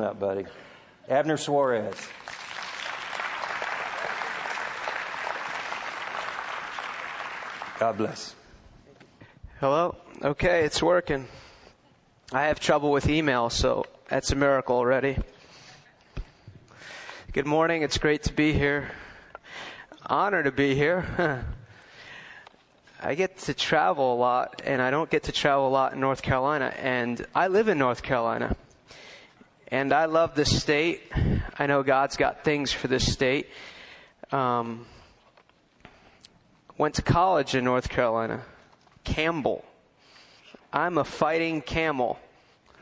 on up, buddy. Abner Suarez. God bless. Hello? Okay, it's working. I have trouble with email, so that's a miracle already. Good morning. It's great to be here. Honor to be here. I get to travel a lot, and I don't get to travel a lot in North Carolina, and I live in North Carolina. And I love this state. I know God's got things for this state. Um, went to college in North Carolina. Campbell. I'm a fighting camel.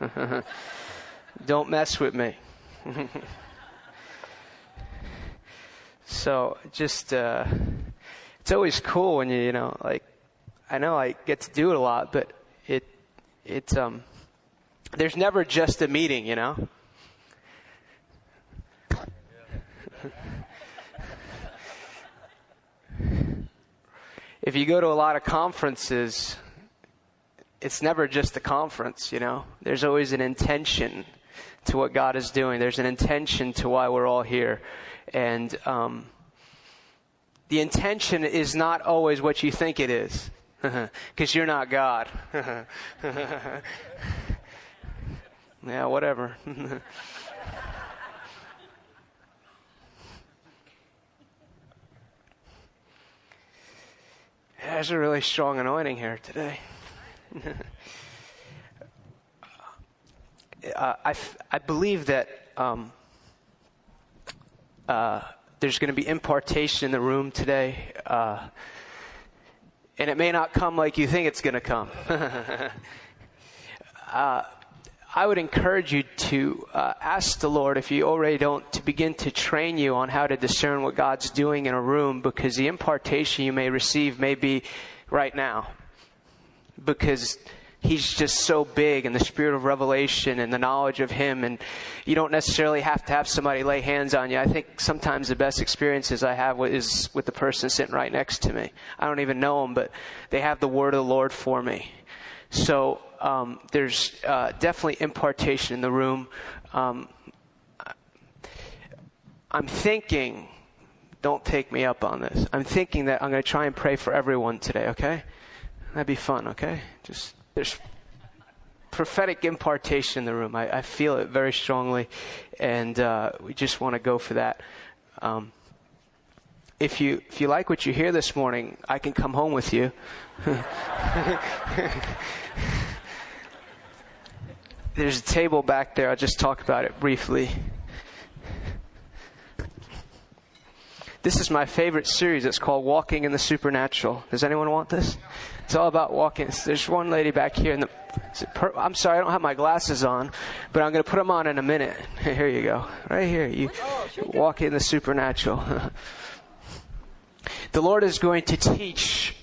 Don't mess with me. so just uh, it's always cool when you you know like I know I get to do it a lot, but it it's um there's never just a meeting, you know. If you go to a lot of conferences, it's never just a conference, you know. There's always an intention to what God is doing. There's an intention to why we're all here. And um, the intention is not always what you think it is, because you're not God. yeah, whatever. There's a really strong anointing here today. uh, I, I believe that um, uh, there's going to be impartation in the room today. Uh, and it may not come like you think it's going to come. Uh, I would encourage you to uh, ask the Lord, if you already don't, to begin to train you on how to discern what God's doing in a room because the impartation you may receive may be right now. Because He's just so big and the spirit of revelation and the knowledge of Him, and you don't necessarily have to have somebody lay hands on you. I think sometimes the best experiences I have is with the person sitting right next to me. I don't even know them, but they have the word of the Lord for me. So um, there's uh, definitely impartation in the room. Um, I'm thinking, don't take me up on this. I'm thinking that I'm going to try and pray for everyone today. Okay, that'd be fun. Okay, just there's prophetic impartation in the room. I, I feel it very strongly, and uh, we just want to go for that. Um, if you if you like what you hear this morning, I can come home with you. There's a table back there. I'll just talk about it briefly. This is my favorite series. It's called Walking in the Supernatural. Does anyone want this? It's all about walking. There's one lady back here in the. I'm sorry, I don't have my glasses on, but I'm going to put them on in a minute. Here you go. Right here. You walk in the supernatural. the Lord is going to teach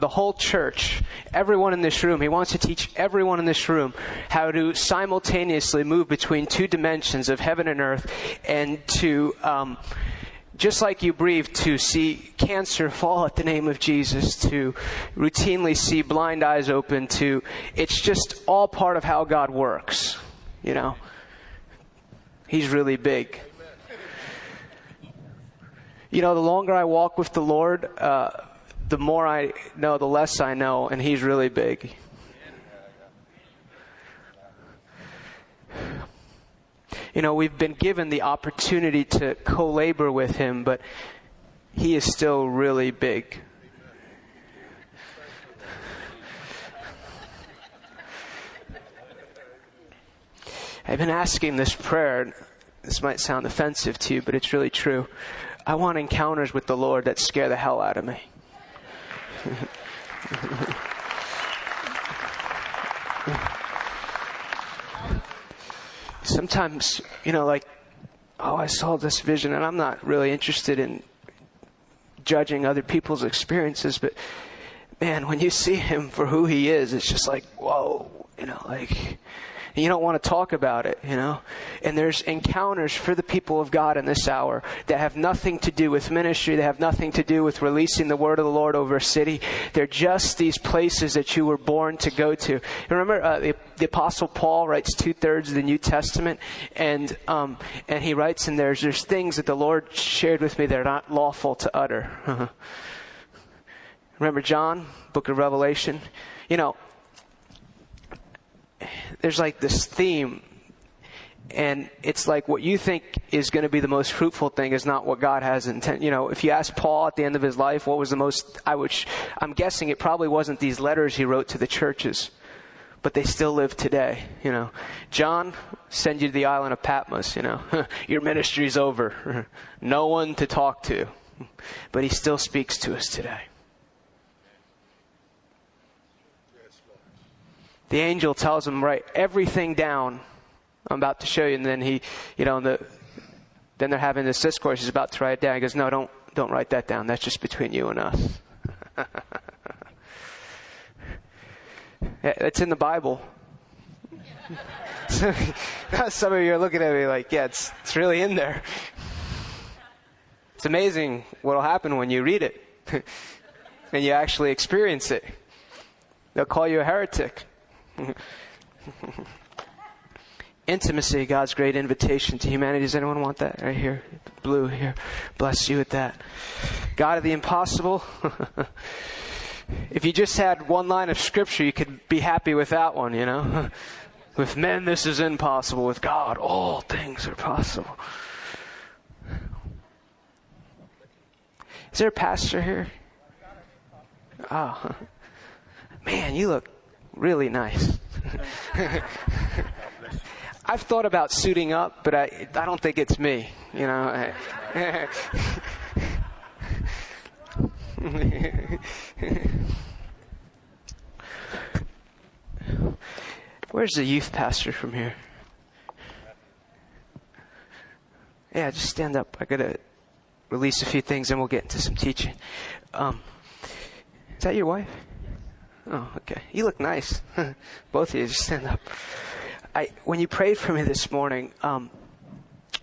the whole church, everyone in this room. He wants to teach everyone in this room how to simultaneously move between two dimensions of heaven and earth and to, um, just like you breathe, to see cancer fall at the name of Jesus, to routinely see blind eyes open, to, it's just all part of how God works, you know. He's really big. You know, the longer I walk with the Lord, uh, the more I know, the less I know, and He's really big. You know, we've been given the opportunity to co labor with Him, but He is still really big. I've been asking this prayer. This might sound offensive to you, but it's really true. I want encounters with the Lord that scare the hell out of me. Sometimes, you know, like, oh, I saw this vision, and I'm not really interested in judging other people's experiences, but man, when you see him for who he is, it's just like, whoa, you know, like, and you don't want to talk about it, you know. And there's encounters for the people of God in this hour that have nothing to do with ministry, they have nothing to do with releasing the word of the Lord over a city. They're just these places that you were born to go to. Remember uh, the, the, Apostle Paul writes two thirds of the New Testament, and um, and he writes in there, there's things that the Lord shared with me that are not lawful to utter. remember John, book of Revelation? You know, there's like this theme and it's like what you think is going to be the most fruitful thing is not what God has intent. You know, if you ask Paul at the end of his life, what was the most, I would, I'm guessing it probably wasn't these letters he wrote to the churches, but they still live today. You know, John, send you to the island of Patmos. You know, your ministry's over. no one to talk to, but he still speaks to us today. The angel tells him, write everything down I'm about to show you. And then he, you know, the, then they're having this discourse. He's about to write it down. He goes, no, don't, don't write that down. That's just between you and us. it's in the Bible. Some of you are looking at me like, yeah, it's, it's really in there. It's amazing what will happen when you read it and you actually experience it. They'll call you a heretic. Intimacy, God's great invitation to humanity. Does anyone want that? Right here. Blue here. Bless you with that. God of the impossible. if you just had one line of scripture, you could be happy with that one, you know? with men, this is impossible. With God, all things are possible. Is there a pastor here? Oh, man, you look really nice. I've thought about suiting up, but I, I don't think it's me. You know. Where's the youth pastor from here? Yeah, just stand up. I gotta release a few things, and we'll get into some teaching. Um, is that your wife? Oh, okay. You look nice. Both of you, just stand up. I, when you prayed for me this morning, um,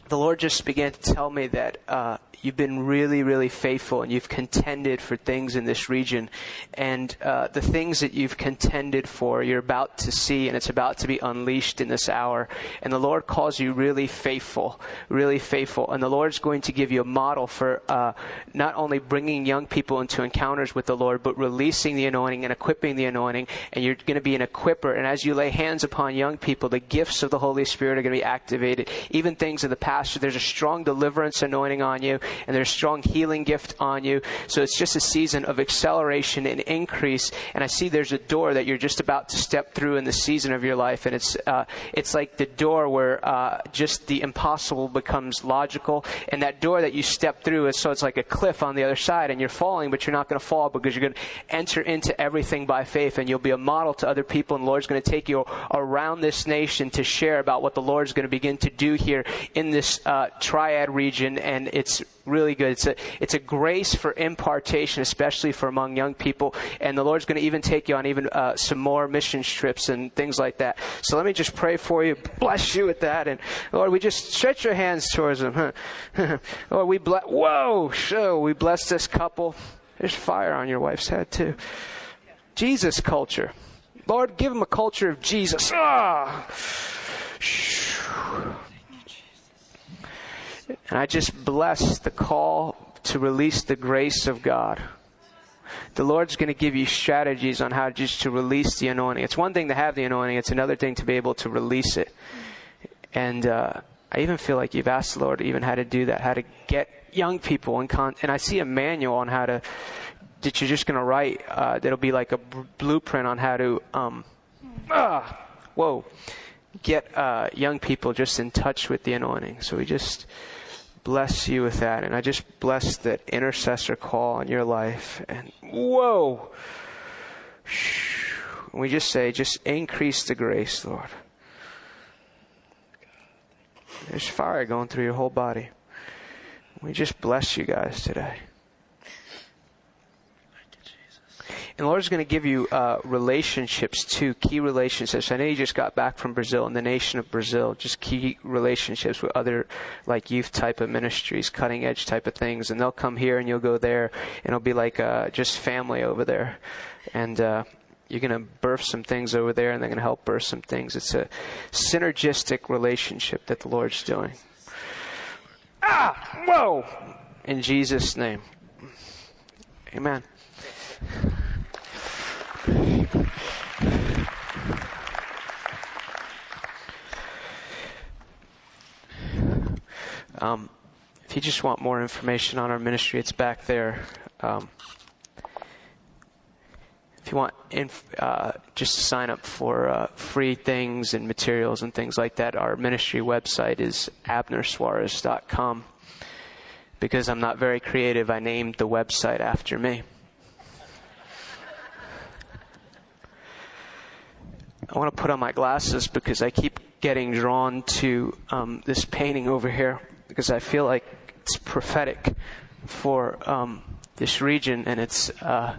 the Lord just began to tell me that uh, you've been really, really faithful and you've contended for things in this region. And uh, the things that you've contended for, you're about to see, and it's about to be unleashed in this hour. And the Lord calls you really faithful, really faithful. And the Lord's going to give you a model for uh, not only bringing young people into encounters with the Lord, but releasing the anointing and equipping the anointing. And you're going to be an equiper. And as you lay hands upon young people, the gifts of the Holy Spirit are going to be activated. Even things of the past, there's a strong deliverance anointing on you and there's strong healing gift on you. So it's just a season of acceleration and increase. And I see there's a door that you're just about to step through in the season of your life, and it's uh, it's like the door where uh, just the impossible becomes logical, and that door that you step through is so it's like a cliff on the other side, and you're falling, but you're not going to fall because you're going to enter into everything by faith, and you'll be a model to other people, and the Lord's going to take you around this nation to share about what the Lord's going to begin to do here in this uh, triad region, and it's really good. It's a, it's a grace for impartation, especially for among young people. And the Lord's going to even take you on even uh, some more mission trips and things like that. So let me just pray for you. Bless you with that. And Lord, we just stretch your hands towards them. Lord, we bless, whoa, so we bless this couple. There's fire on your wife's head too. Jesus culture. Lord, give them a culture of Jesus. Ah! And I just bless the call to release the grace of God. The Lord's going to give you strategies on how just to release the anointing. It's one thing to have the anointing, it's another thing to be able to release it. And uh, I even feel like you've asked the Lord even how to do that, how to get young people in. And I see a manual on how to that you're just going to write. Uh, that'll be like a b- blueprint on how to. Um, ah, whoa, get uh, young people just in touch with the anointing. So we just bless you with that. And I just bless that intercessor call on your life. And whoa! We just say, just increase the grace, Lord. There's fire going through your whole body. We just bless you guys today. And the Lord's going to give you uh, relationships too, key relationships. I know you just got back from Brazil and the nation of Brazil, just key relationships with other like youth type of ministries, cutting edge type of things. And they'll come here and you'll go there, and it'll be like uh, just family over there. And uh, you're going to birth some things over there, and they're going to help birth some things. It's a synergistic relationship that the Lord's doing. Ah, whoa! In Jesus' name. Amen. Um, if you just want more information on our ministry, it's back there. Um, if you want inf- uh, just to sign up for uh, free things and materials and things like that, our ministry website is abnersuarez.com. Because I'm not very creative, I named the website after me. I want to put on my glasses because I keep getting drawn to um, this painting over here because I feel like it's prophetic for um, this region and it's uh,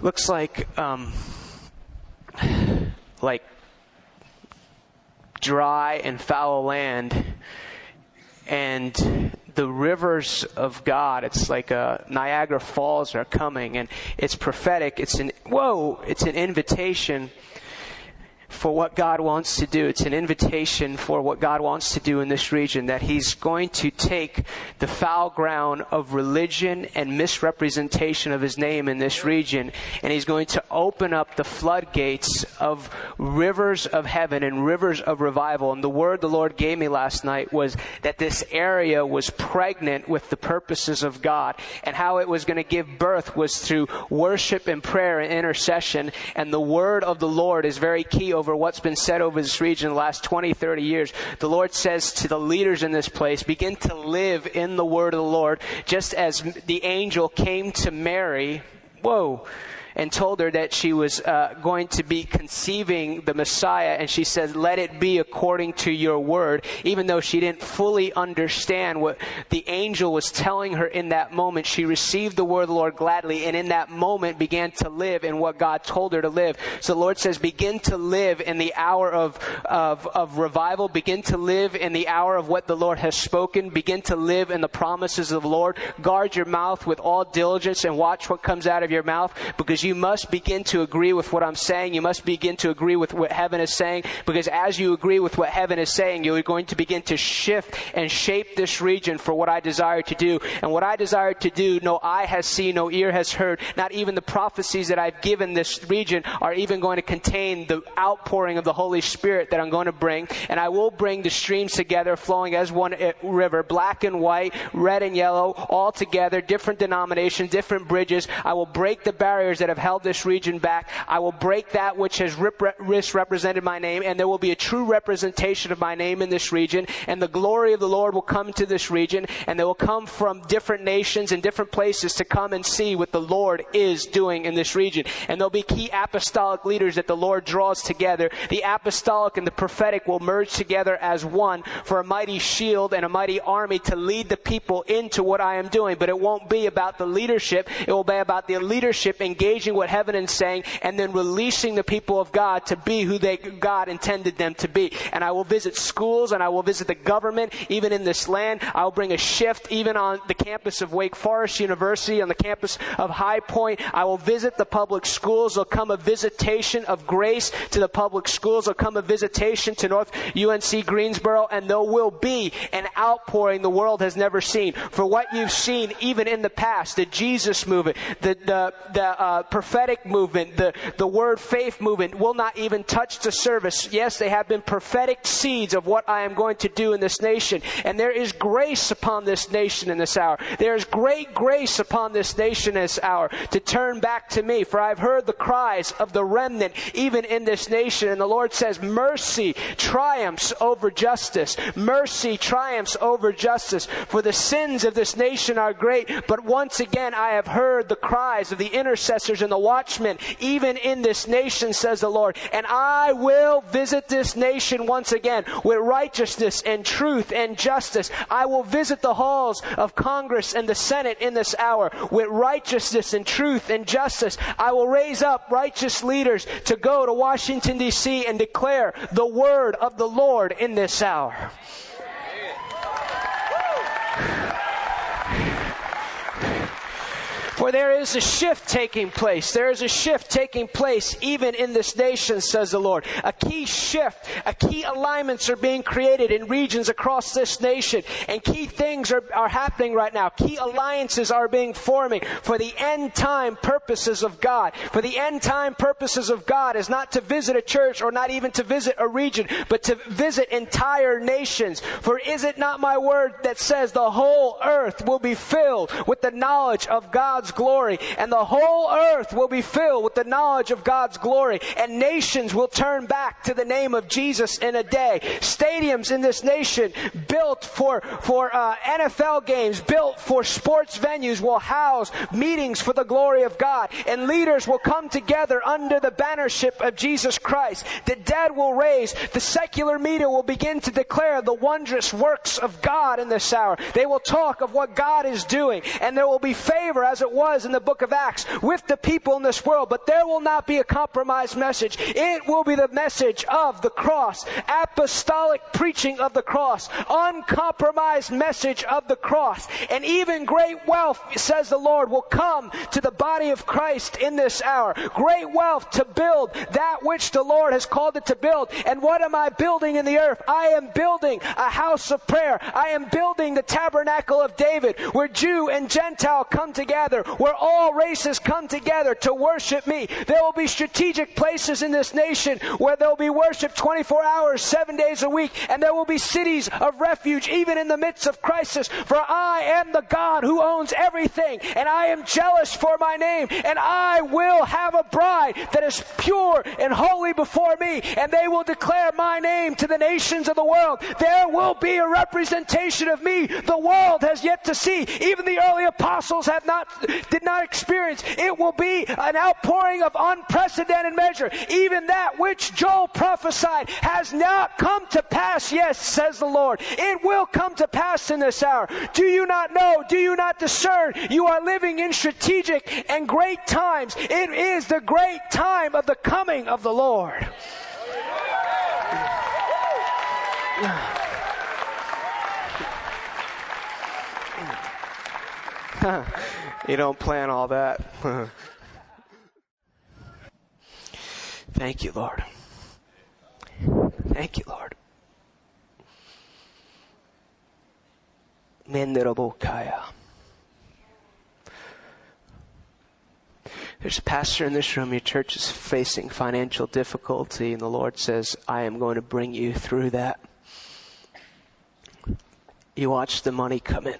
looks like um, like dry and fallow land and the rivers of God. It's like a Niagara Falls are coming, and it's prophetic. It's an whoa. It's an invitation for what God wants to do. It's an invitation for what God wants to do in this region, that He's going to take the foul ground of religion and misrepresentation of His name in this region, and He's going to open up the floodgates of rivers of heaven and rivers of revival. And the word the Lord gave me last night was that this area was pregnant with the purposes of God, and how it was going to give birth was through worship and prayer and intercession, and the word of the Lord is very key over what's been said over this region the last 20, 30 years. The Lord says to the leaders in this place, begin to live in the word of the Lord, just as the angel came to Mary. Whoa and told her that she was uh, going to be conceiving the Messiah, and she says, Let it be according to your word, even though she didn't fully understand what the angel was telling her in that moment. She received the word of the Lord gladly, and in that moment began to live in what God told her to live. So the Lord says, Begin to live in the hour of, of, of revival, begin to live in the hour of what the Lord has spoken, begin to live in the promises of the Lord. Guard your mouth with all diligence and watch what comes out of your mouth because you must begin to agree with what I'm saying. You must begin to agree with what heaven is saying because as you agree with what heaven is saying, you're going to begin to shift and shape this region for what I desire to do. And what I desire to do, no eye has seen, no ear has heard, not even the prophecies that I've given this region are even going to contain the outpouring of the Holy Spirit that I'm going to bring. And I will bring the streams together flowing as one eh, river, black and white, red and yellow, all together, different denominations, different bridges. I will break the barriers that have held this region back. I will break that which has misrepresented my name, and there will be a true representation of my name in this region, and the glory of the Lord will come to this region, and they will come from different nations and different places to come and see what the Lord is doing in this region. And there'll be key apostolic leaders that the Lord draws together. The apostolic and the prophetic will merge together as one for a mighty shield and a mighty army to lead the people into what I am doing. But it won't be about the leadership. It will be about the leadership what heaven is saying and then releasing the people of God to be who they, God intended them to be. And I will visit schools and I will visit the government even in this land. I will bring a shift even on the campus of Wake Forest University, on the campus of High Point. I will visit the public schools. There'll come a visitation of grace to the public schools. There'll come a visitation to North UNC Greensboro and there will be an outpouring the world has never seen. For what you've seen even in the past, the Jesus movement, the, the, the uh, prophetic movement, the, the word faith movement will not even touch the service. Yes, they have been prophetic seeds of what I am going to do in this nation. And there is grace upon this nation in this hour. There is great grace upon this nation in this hour to turn back to me. For I've heard the cries of the remnant even in this nation. And the Lord says, mercy triumphs over justice. Mercy triumphs over justice. For the sins of this nation are great. But once again, I have heard the cries of the intercessors and the watchmen, even in this nation, says the Lord. And I will visit this nation once again with righteousness and truth and justice. I will visit the halls of Congress and the Senate in this hour with righteousness and truth and justice. I will raise up righteous leaders to go to Washington DC and declare the word of the Lord in this hour. For there is a shift taking place. There is a shift taking place even in this nation, says the Lord. A key shift, a key alignments are being created in regions across this nation. And key things are, are happening right now. Key alliances are being forming for the end time purposes of God. For the end time purposes of God is not to visit a church or not even to visit a region, but to visit entire nations. For is it not my word that says the whole earth will be filled with the knowledge of God's God's glory, and the whole earth will be filled with the knowledge of God's glory, and nations will turn back to the name of Jesus in a day. Stadiums in this nation built for, for uh, NFL games, built for sports venues will house meetings for the glory of God, and leaders will come together under the bannership of Jesus Christ. The dead will raise. The secular media will begin to declare the wondrous works of God in this hour. They will talk of what God is doing, and there will be favor as it was in the book of Acts with the people in this world, but there will not be a compromised message. It will be the message of the cross, apostolic preaching of the cross, uncompromised message of the cross. And even great wealth, says the Lord, will come to the body of Christ in this hour. Great wealth to build that which the Lord has called it to build. And what am I building in the earth? I am building a house of prayer. I am building the tabernacle of David where Jew and Gentile come together where all races come together to worship me. There will be strategic places in this nation where there will be worship 24 hours, seven days a week, and there will be cities of refuge even in the midst of crisis. For I am the God who owns everything, and I am jealous for my name, and I will have a bride that is pure and holy before me, and they will declare my name to the nations of the world. There will be a representation of me the world has yet to see. Even the early apostles have not did not experience. It will be an outpouring of unprecedented measure. Even that which Joel prophesied has not come to pass. Yes, says the Lord. It will come to pass in this hour. Do you not know? Do you not discern? You are living in strategic and great times. It is the great time of the coming of the Lord. You don't plan all that. Thank you, Lord. Thank you, Lord. There's a pastor in this room, your church is facing financial difficulty, and the Lord says, I am going to bring you through that. You watch the money come in.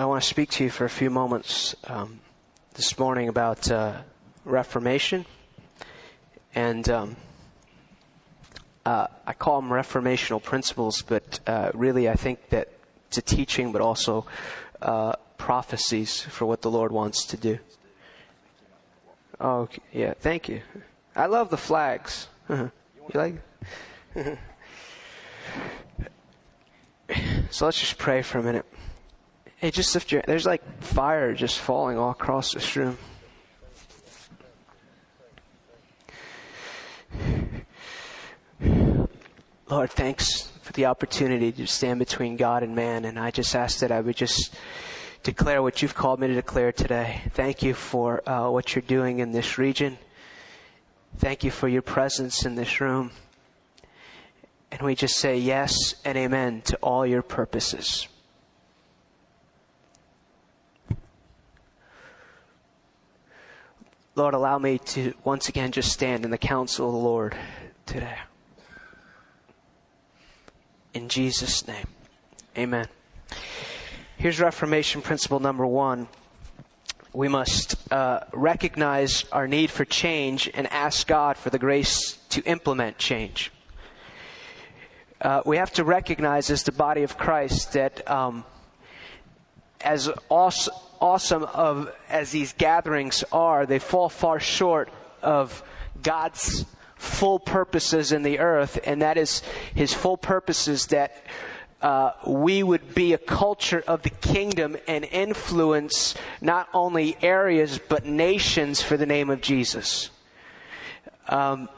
I want to speak to you for a few moments um, this morning about uh, Reformation. And um, uh, I call them reformational principles, but uh, really I think that it's a teaching, but also uh, prophecies for what the Lord wants to do. Oh, okay. yeah, thank you. I love the flags. Uh-huh. You like? so let's just pray for a minute. Hey, just. There's like fire just falling all across this room. Lord, thanks for the opportunity to stand between God and man, and I just ask that I would just declare what you've called me to declare today. Thank you for uh, what you're doing in this region. Thank you for your presence in this room. And we just say yes and amen to all your purposes. Lord, allow me to once again just stand in the counsel of the Lord today. In Jesus' name, amen. Here's Reformation principle number one. We must uh, recognize our need for change and ask God for the grace to implement change. Uh, we have to recognize as the body of Christ that um, as awesome, awesome of as these gatherings are, they fall far short of God's full purposes in the earth, and that is His full purposes that uh, we would be a culture of the kingdom and influence not only areas but nations for the name of Jesus. Um,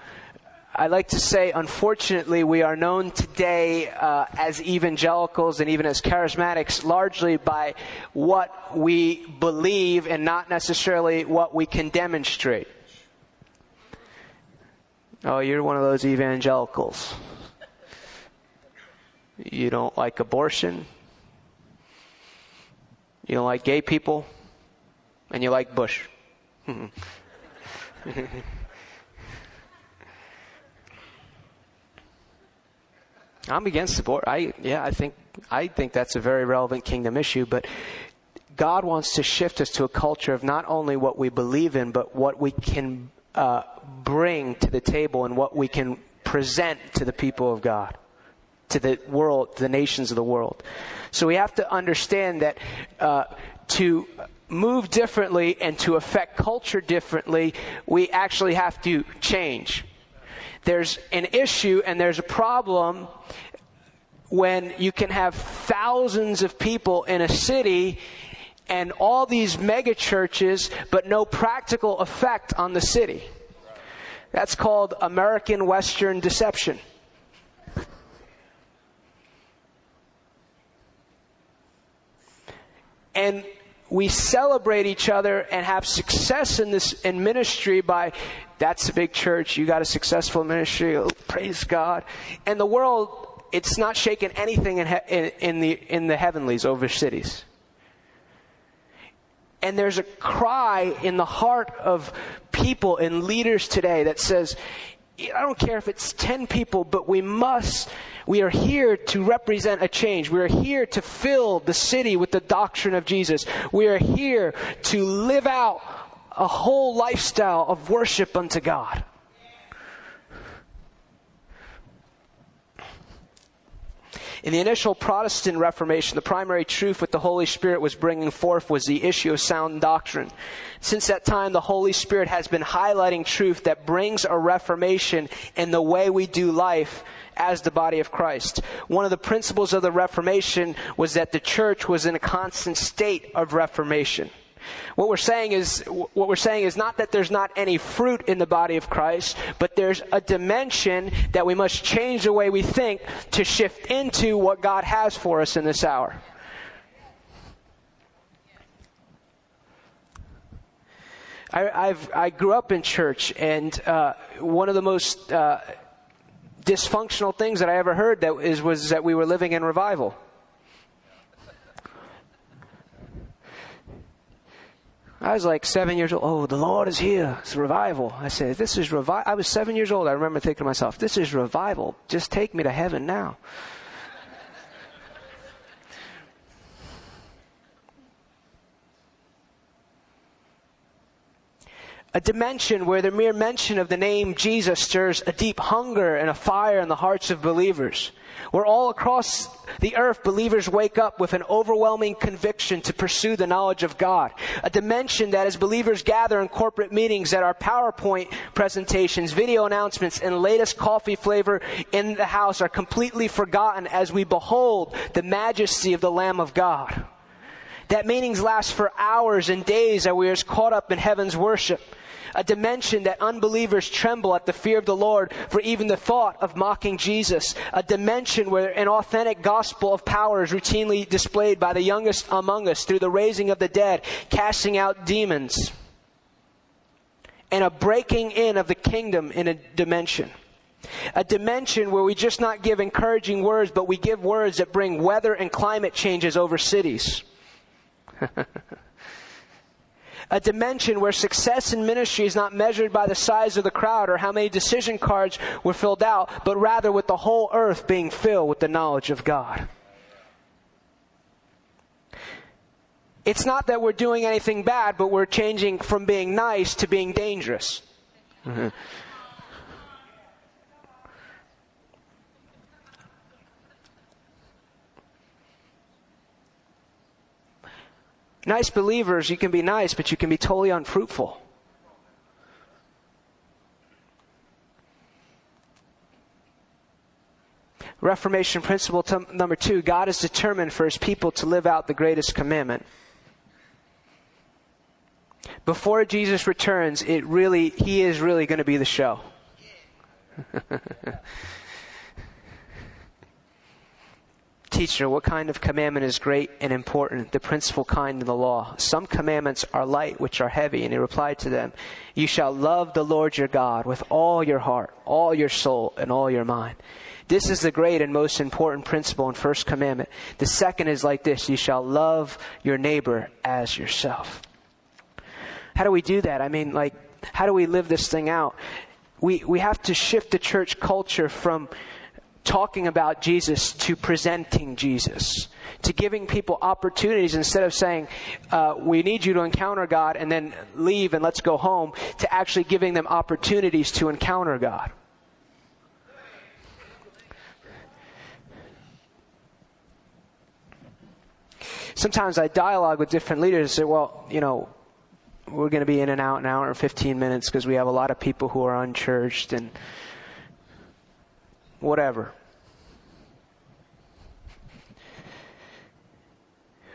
I like to say, unfortunately, we are known today uh, as evangelicals and even as charismatics largely by what we believe and not necessarily what we can demonstrate. Oh, you're one of those evangelicals. You don't like abortion. You don't like gay people. And you like Bush. I'm against abortion. I yeah, I think I think that's a very relevant kingdom issue, but God wants to shift us to a culture of not only what we believe in, but what we can uh, bring to the table and what we can present to the people of God, to the world, to the nations of the world. So we have to understand that uh, to move differently and to affect culture differently, we actually have to change. There's an issue and there's a problem when you can have thousands of people in a city and all these mega churches, but no practical effect on the city. That's called American Western deception. And we celebrate each other and have success in this in ministry by that's a big church you got a successful ministry oh, praise god and the world it's not shaking anything in, in, in the in the heavenlies over cities and there's a cry in the heart of people and leaders today that says, I don't care if it's 10 people, but we must, we are here to represent a change. We are here to fill the city with the doctrine of Jesus. We are here to live out a whole lifestyle of worship unto God. In the initial Protestant Reformation, the primary truth what the Holy Spirit was bringing forth was the issue of sound doctrine. Since that time, the Holy Spirit has been highlighting truth that brings a reformation in the way we do life as the body of Christ. One of the principles of the Reformation was that the church was in a constant state of reformation. What we're saying is, what we're saying is not that there's not any fruit in the body of Christ, but there's a dimension that we must change the way we think to shift into what God has for us in this hour. I, I've, I grew up in church, and uh, one of the most uh, dysfunctional things that I ever heard that is, was that we were living in revival. I was like seven years old. Oh, the Lord is here. It's revival. I said, this is revival. I was seven years old. I remember thinking to myself, this is revival. Just take me to heaven now. A dimension where the mere mention of the name Jesus stirs a deep hunger and a fire in the hearts of believers. Where all across the earth, believers wake up with an overwhelming conviction to pursue the knowledge of God. A dimension that as believers gather in corporate meetings that our PowerPoint presentations, video announcements, and latest coffee flavor in the house are completely forgotten as we behold the majesty of the Lamb of God. That meetings last for hours and days as we are caught up in heaven's worship a dimension that unbelievers tremble at the fear of the Lord for even the thought of mocking Jesus, a dimension where an authentic gospel of power is routinely displayed by the youngest among us through the raising of the dead, casting out demons, and a breaking in of the kingdom in a dimension. A dimension where we just not give encouraging words, but we give words that bring weather and climate changes over cities. a dimension where success in ministry is not measured by the size of the crowd or how many decision cards were filled out, but rather with the whole earth being filled with the knowledge of God. It's not that we're doing anything bad, but we're changing from being nice to being dangerous. Mm-hmm. Nice believers, you can be nice, but you can be totally unfruitful. Reformation principle t- number two God is determined for his people to live out the greatest commandment. Before Jesus returns, it really, he is really going to be the show. Teacher, what kind of commandment is great and important, the principal kind in the law? Some commandments are light, which are heavy. And he replied to them, You shall love the Lord your God with all your heart, all your soul, and all your mind. This is the great and most important principle in first commandment. The second is like this, you shall love your neighbor as yourself. How do we do that? I mean, like, how do we live this thing out? We, we have to shift the church culture from talking about Jesus to presenting Jesus, to giving people opportunities instead of saying, uh, we need you to encounter God and then leave and let's go home, to actually giving them opportunities to encounter God. Sometimes I dialogue with different leaders and say, well, you know, we're going to be in and out an hour and 15 minutes because we have a lot of people who are unchurched and whatever.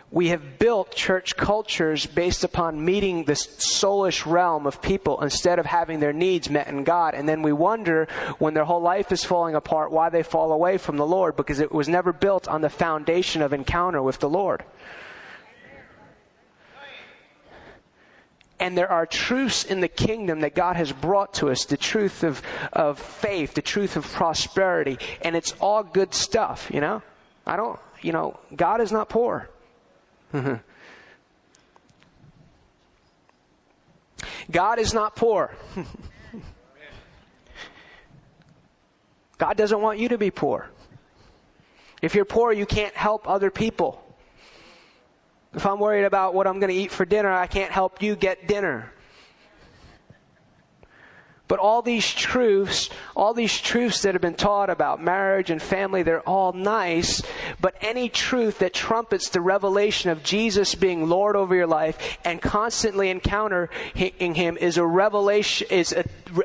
We have built church cultures based upon meeting this soulish realm of people instead of having their needs met in God. And then we wonder when their whole life is falling apart why they fall away from the Lord because it was never built on the foundation of encounter with the Lord. And there are truths in the kingdom that God has brought to us the truth of, of faith, the truth of prosperity, and it's all good stuff, you know? I don't, you know, God is not poor. God is not poor. God doesn't want you to be poor. If you're poor, you can't help other people. If I'm worried about what I'm going to eat for dinner, I can't help you get dinner. But all these truths, all these truths that have been taught about marriage and family, they're all nice. But any truth that trumpets the revelation of Jesus being Lord over your life and constantly encountering Him is a revelation, is a,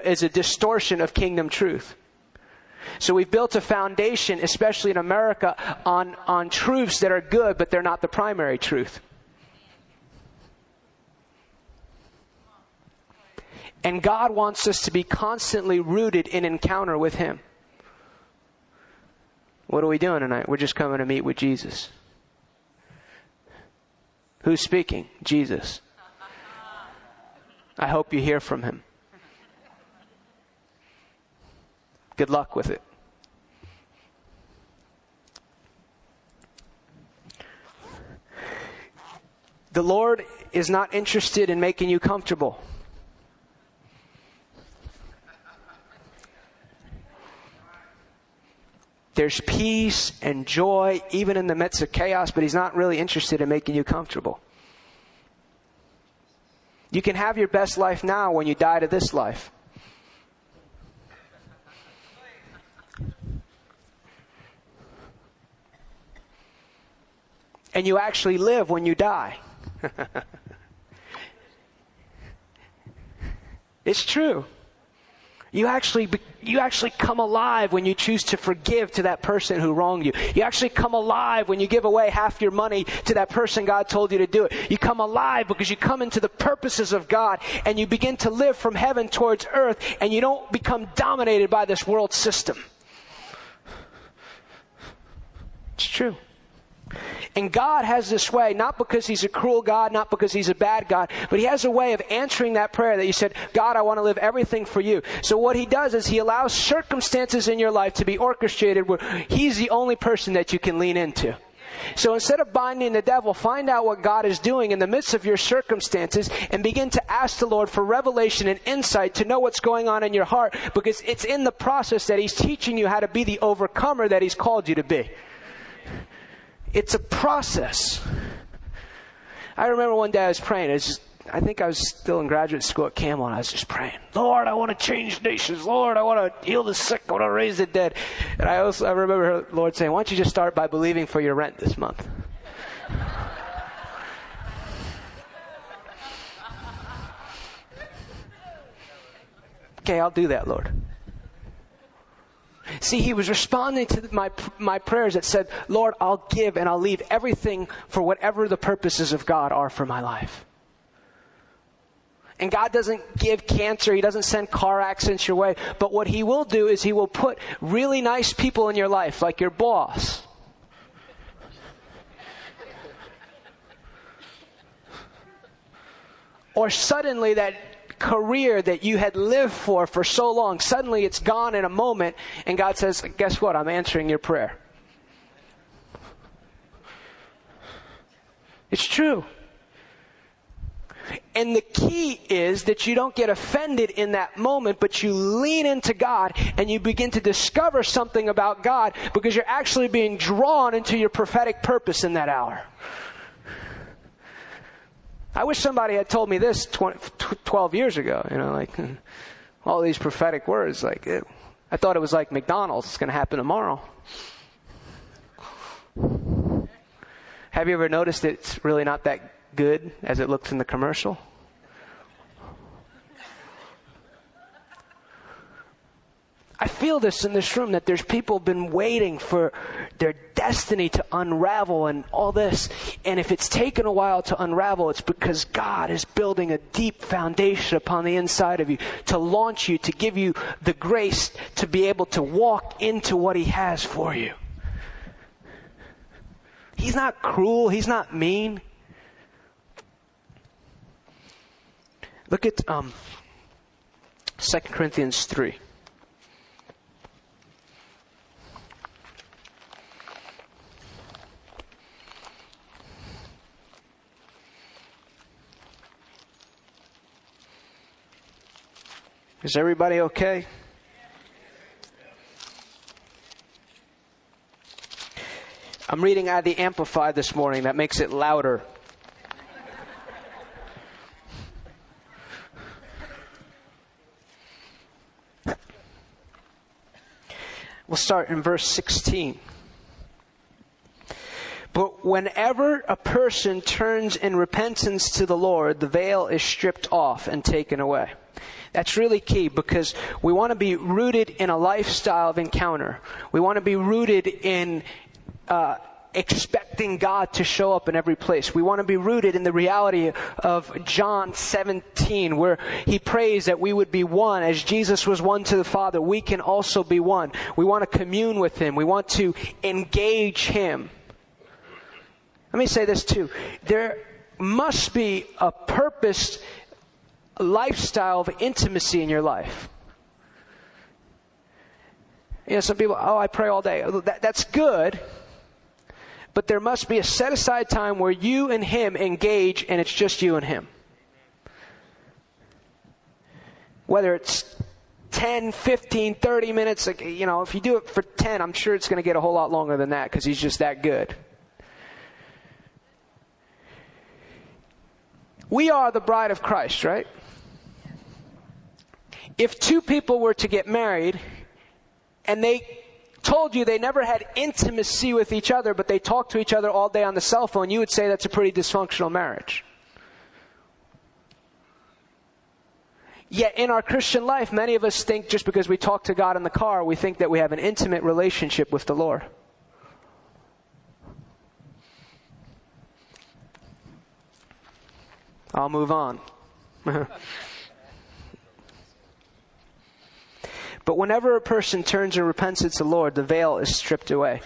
is a distortion of kingdom truth. So we've built a foundation, especially in America, on, on truths that are good, but they're not the primary truth. And God wants us to be constantly rooted in encounter with Him. What are we doing tonight? We're just coming to meet with Jesus. Who's speaking? Jesus. I hope you hear from Him. Good luck with it. The Lord is not interested in making you comfortable. There's peace and joy even in the midst of chaos, but He's not really interested in making you comfortable. You can have your best life now when you die to this life. And you actually live when you die. it's true. You actually, you actually come alive when you choose to forgive to that person who wronged you. You actually come alive when you give away half your money to that person God told you to do it. You come alive because you come into the purposes of God and you begin to live from heaven towards earth and you don't become dominated by this world system. It's true. And God has this way, not because He's a cruel God, not because He's a bad God, but He has a way of answering that prayer that you said, God, I want to live everything for you. So what He does is He allows circumstances in your life to be orchestrated where He's the only person that you can lean into. So instead of binding the devil, find out what God is doing in the midst of your circumstances and begin to ask the Lord for revelation and insight to know what's going on in your heart because it's in the process that He's teaching you how to be the overcomer that He's called you to be. It's a process. I remember one day I was praying. It was just, I think I was still in graduate school at Campbell, and I was just praying, Lord, I want to change nations. Lord, I want to heal the sick. I want to raise the dead. And I also I remember the Lord saying, Why don't you just start by believing for your rent this month? okay, I'll do that, Lord. See, he was responding to my, my prayers that said, Lord, I'll give and I'll leave everything for whatever the purposes of God are for my life. And God doesn't give cancer, He doesn't send car accidents your way. But what He will do is He will put really nice people in your life, like your boss. Or suddenly that career that you had lived for for so long, suddenly it's gone in a moment, and God says, Guess what? I'm answering your prayer. It's true. And the key is that you don't get offended in that moment, but you lean into God and you begin to discover something about God because you're actually being drawn into your prophetic purpose in that hour. I wish somebody had told me this 20, 12 years ago, you know, like all these prophetic words. Like, it, I thought it was like McDonald's, it's going to happen tomorrow. Have you ever noticed it's really not that good as it looks in the commercial? I feel this in this room that there's people been waiting for their destiny to unravel and all this. And if it's taken a while to unravel, it's because God is building a deep foundation upon the inside of you to launch you, to give you the grace to be able to walk into what He has for you. He's not cruel. He's not mean. Look at um, 2 Corinthians 3. Is everybody okay? I'm reading out of the Amplified this morning. That makes it louder. We'll start in verse 16. But whenever a person turns in repentance to the Lord, the veil is stripped off and taken away. That's really key because we want to be rooted in a lifestyle of encounter. We want to be rooted in uh, expecting God to show up in every place. We want to be rooted in the reality of John 17, where he prays that we would be one. As Jesus was one to the Father, we can also be one. We want to commune with him. We want to engage him. Let me say this too. There must be a purpose lifestyle of intimacy in your life. You know, some people, oh, I pray all day. That, that's good. But there must be a set aside time where you and Him engage and it's just you and Him. Whether it's 10, 15, 30 minutes, you know, if you do it for 10, I'm sure it's going to get a whole lot longer than that because He's just that good. We are the bride of Christ, right? If two people were to get married and they told you they never had intimacy with each other, but they talked to each other all day on the cell phone, you would say that's a pretty dysfunctional marriage. Yet in our Christian life, many of us think just because we talk to God in the car, we think that we have an intimate relationship with the Lord. I'll move on. But whenever a person turns and repents to the Lord, the veil is stripped away.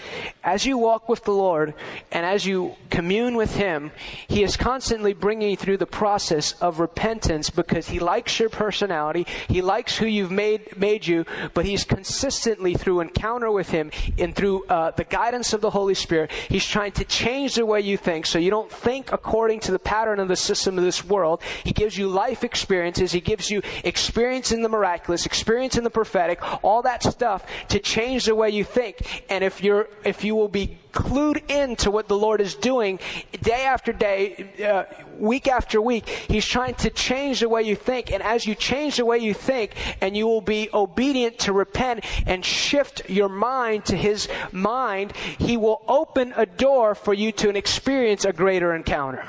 As you walk with the Lord and as you commune with Him, He is constantly bringing you through the process of repentance because He likes your personality. He likes who you've made, made you, but He's consistently through encounter with Him and through uh, the guidance of the Holy Spirit, He's trying to change the way you think so you don't think according to the pattern of the system of this world. He gives you life experiences. He gives you experience in the miraculous, experience in the prophetic, prophetic, all that stuff to change the way you think. And if you're, if you will be clued into what the Lord is doing day after day, uh, week after week, He's trying to change the way you think. And as you change the way you think and you will be obedient to repent and shift your mind to His mind, He will open a door for you to experience a greater encounter.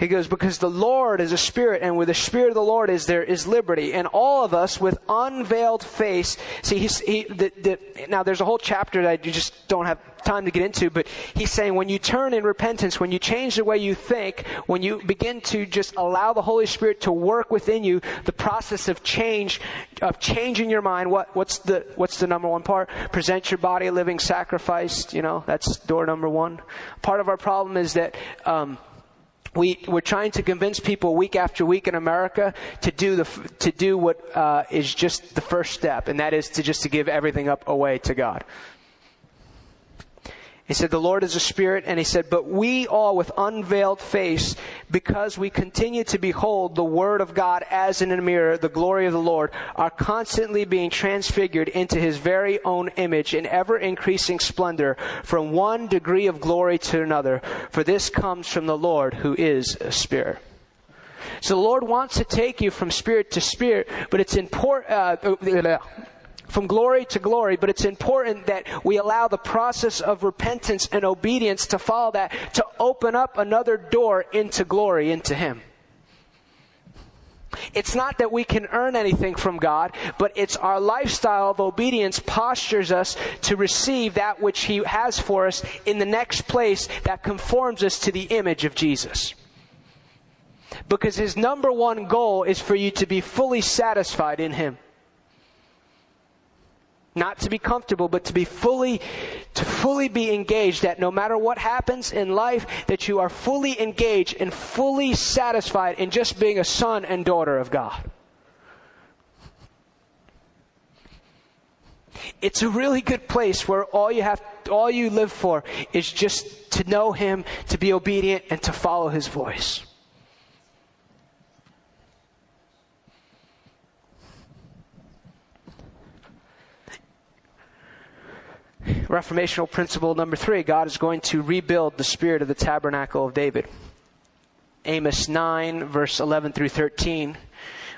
He goes, because the Lord is a spirit, and with the spirit of the Lord is there is liberty. And all of us with unveiled face, see, he's, he, the, the, now there's a whole chapter that you just don't have time to get into, but he's saying when you turn in repentance, when you change the way you think, when you begin to just allow the Holy Spirit to work within you, the process of change, of changing your mind, what, what's the, what's the number one part? Present your body a living sacrifice, you know, that's door number one. Part of our problem is that, um, we, we're trying to convince people week after week in America to do the, to do what uh, is just the first step, and that is to just to give everything up away to God. He said, the Lord is a spirit, and he said, but we all with unveiled face, because we continue to behold the word of God as in a mirror, the glory of the Lord, are constantly being transfigured into his very own image in ever increasing splendor from one degree of glory to another. For this comes from the Lord who is a spirit. So the Lord wants to take you from spirit to spirit, but it's important, uh, from glory to glory, but it's important that we allow the process of repentance and obedience to follow that to open up another door into glory, into Him. It's not that we can earn anything from God, but it's our lifestyle of obedience postures us to receive that which He has for us in the next place that conforms us to the image of Jesus. Because His number one goal is for you to be fully satisfied in Him. Not to be comfortable, but to be fully, to fully be engaged that no matter what happens in life, that you are fully engaged and fully satisfied in just being a son and daughter of God. It's a really good place where all you have, all you live for is just to know Him, to be obedient, and to follow His voice. Reformational principle number three God is going to rebuild the spirit of the tabernacle of David. Amos 9, verse 11 through 13.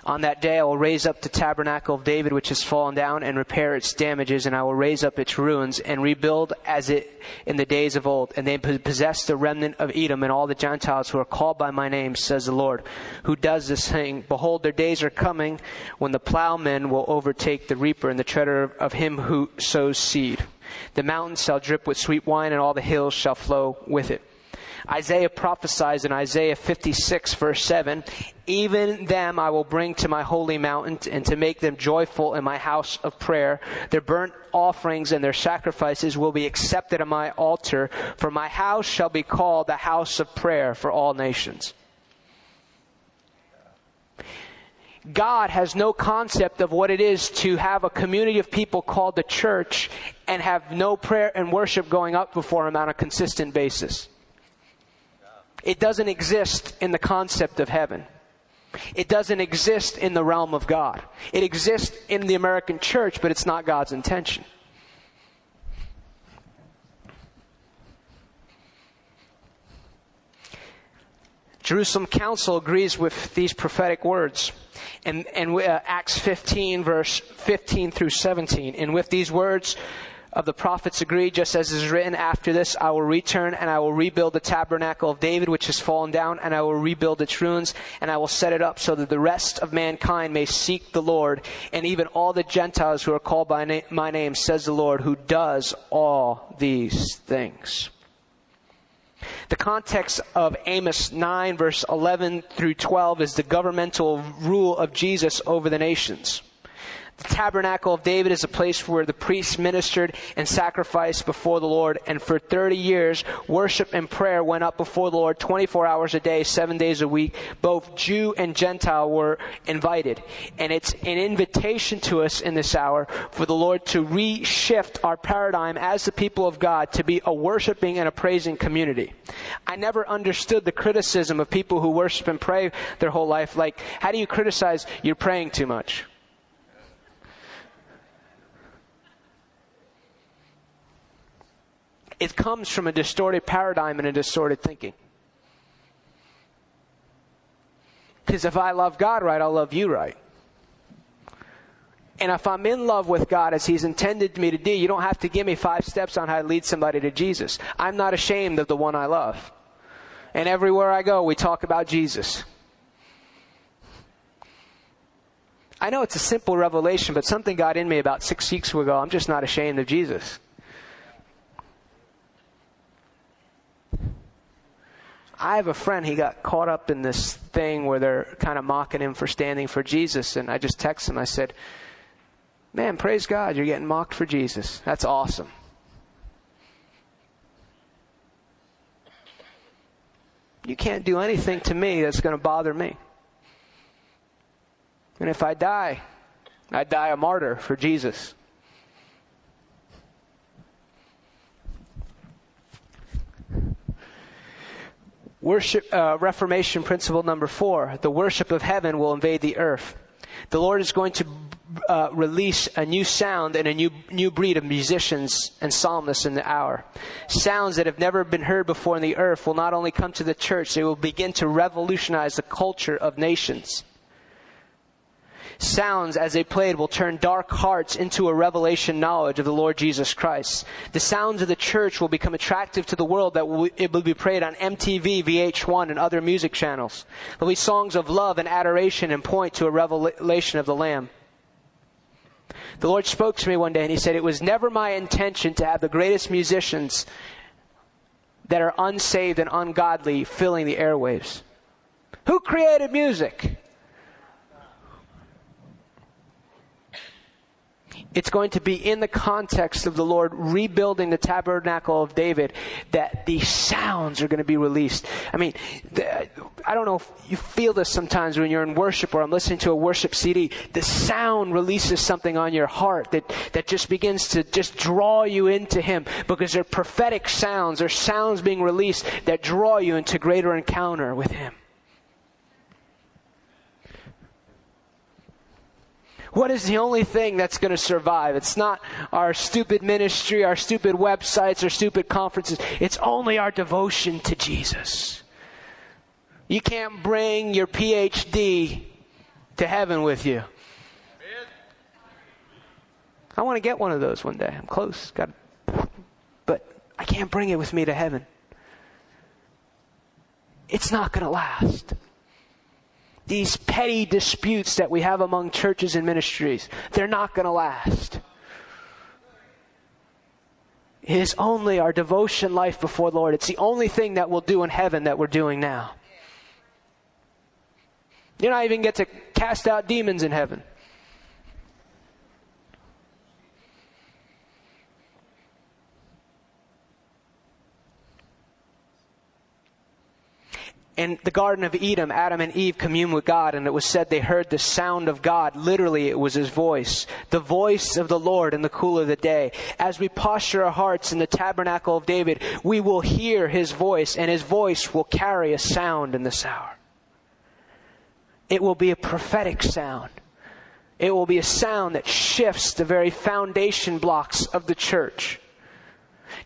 On that day I will raise up the tabernacle of David which has fallen down and repair its damages and I will raise up its ruins and rebuild as it in the days of old and they possess the remnant of Edom and all the Gentiles who are called by my name says the Lord who does this thing behold their days are coming when the plowman will overtake the reaper and the treader of him who sows seed the mountains shall drip with sweet wine, and all the hills shall flow with it. Isaiah prophesies in Isaiah 56 verse 7, even them I will bring to my holy mountain and to make them joyful in my house of prayer. Their burnt offerings and their sacrifices will be accepted on my altar, for my house shall be called the house of prayer for all nations. God has no concept of what it is to have a community of people called the church and have no prayer and worship going up before Him on a consistent basis. It doesn't exist in the concept of heaven. It doesn't exist in the realm of God. It exists in the American church, but it's not God's intention. Jerusalem Council agrees with these prophetic words and, and uh, Acts 15, verse 15 through 17. And with these words of the prophets agree, just as is written, after this I will return and I will rebuild the tabernacle of David, which has fallen down, and I will rebuild its ruins, and I will set it up so that the rest of mankind may seek the Lord, and even all the Gentiles who are called by na- my name, says the Lord, who does all these things. The context of Amos 9 verse 11 through 12 is the governmental rule of Jesus over the nations. The tabernacle of David is a place where the priests ministered and sacrificed before the Lord. And for 30 years, worship and prayer went up before the Lord 24 hours a day, seven days a week. Both Jew and Gentile were invited. And it's an invitation to us in this hour for the Lord to reshift our paradigm as the people of God to be a worshiping and a praising community. I never understood the criticism of people who worship and pray their whole life. Like, how do you criticize you're praying too much? It comes from a distorted paradigm and a distorted thinking. Because if I love God right, I'll love you right. And if I'm in love with God as He's intended me to do, you don't have to give me five steps on how to lead somebody to Jesus. I'm not ashamed of the one I love. And everywhere I go, we talk about Jesus. I know it's a simple revelation, but something got in me about six weeks ago. I'm just not ashamed of Jesus. I have a friend, he got caught up in this thing where they're kind of mocking him for standing for Jesus. And I just texted him, I said, Man, praise God, you're getting mocked for Jesus. That's awesome. You can't do anything to me that's going to bother me. And if I die, I die a martyr for Jesus. Worship, uh, Reformation principle number four the worship of heaven will invade the earth. The Lord is going to uh, release a new sound and a new, new breed of musicians and psalmists in the hour. Sounds that have never been heard before in the earth will not only come to the church, they will begin to revolutionize the culture of nations sounds as they played will turn dark hearts into a revelation knowledge of the Lord Jesus Christ. The sounds of the church will become attractive to the world that will, it will be played on MTV, VH1, and other music channels. There'll be songs of love and adoration and point to a revelation of the Lamb. The Lord spoke to me one day and He said, It was never my intention to have the greatest musicians that are unsaved and ungodly filling the airwaves. Who created music? It's going to be in the context of the Lord rebuilding the tabernacle of David that the sounds are going to be released. I mean, the, I don't know if you feel this sometimes when you're in worship or I'm listening to a worship CD. The sound releases something on your heart that, that just begins to just draw you into Him because they're prophetic sounds. They're sounds being released that draw you into greater encounter with Him. What is the only thing that's going to survive? It's not our stupid ministry, our stupid websites, our stupid conferences. It's only our devotion to Jesus. You can't bring your PhD to heaven with you. I want to get one of those one day. I'm close. Got, but I can't bring it with me to heaven. It's not going to last these petty disputes that we have among churches and ministries, they're not going to last. It is only our devotion life before the Lord. It's the only thing that we'll do in heaven that we're doing now. You don't even get to cast out demons in heaven. In the Garden of Eden, Adam and Eve communed with God, and it was said they heard the sound of God. Literally, it was His voice. The voice of the Lord in the cool of the day. As we posture our hearts in the tabernacle of David, we will hear His voice, and His voice will carry a sound in this hour. It will be a prophetic sound. It will be a sound that shifts the very foundation blocks of the church.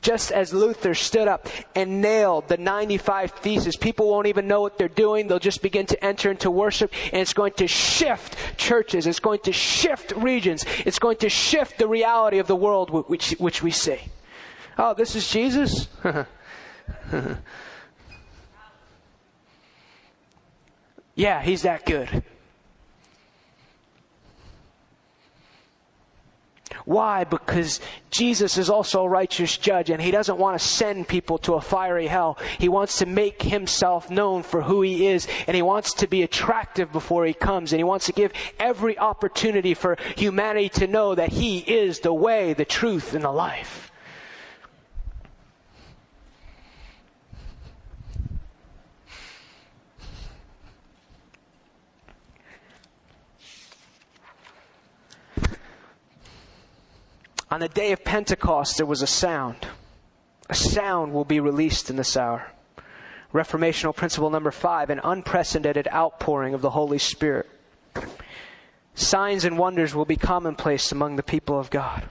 Just as Luther stood up and nailed the 95 Theses, people won't even know what they're doing. They'll just begin to enter into worship and it's going to shift churches. It's going to shift regions. It's going to shift the reality of the world which, which we see. Oh, this is Jesus? yeah, he's that good. Why? Because Jesus is also a righteous judge and he doesn't want to send people to a fiery hell. He wants to make himself known for who he is and he wants to be attractive before he comes and he wants to give every opportunity for humanity to know that he is the way, the truth, and the life. On the day of Pentecost, there was a sound. A sound will be released in this hour. Reformational principle number five an unprecedented outpouring of the Holy Spirit. Signs and wonders will be commonplace among the people of God.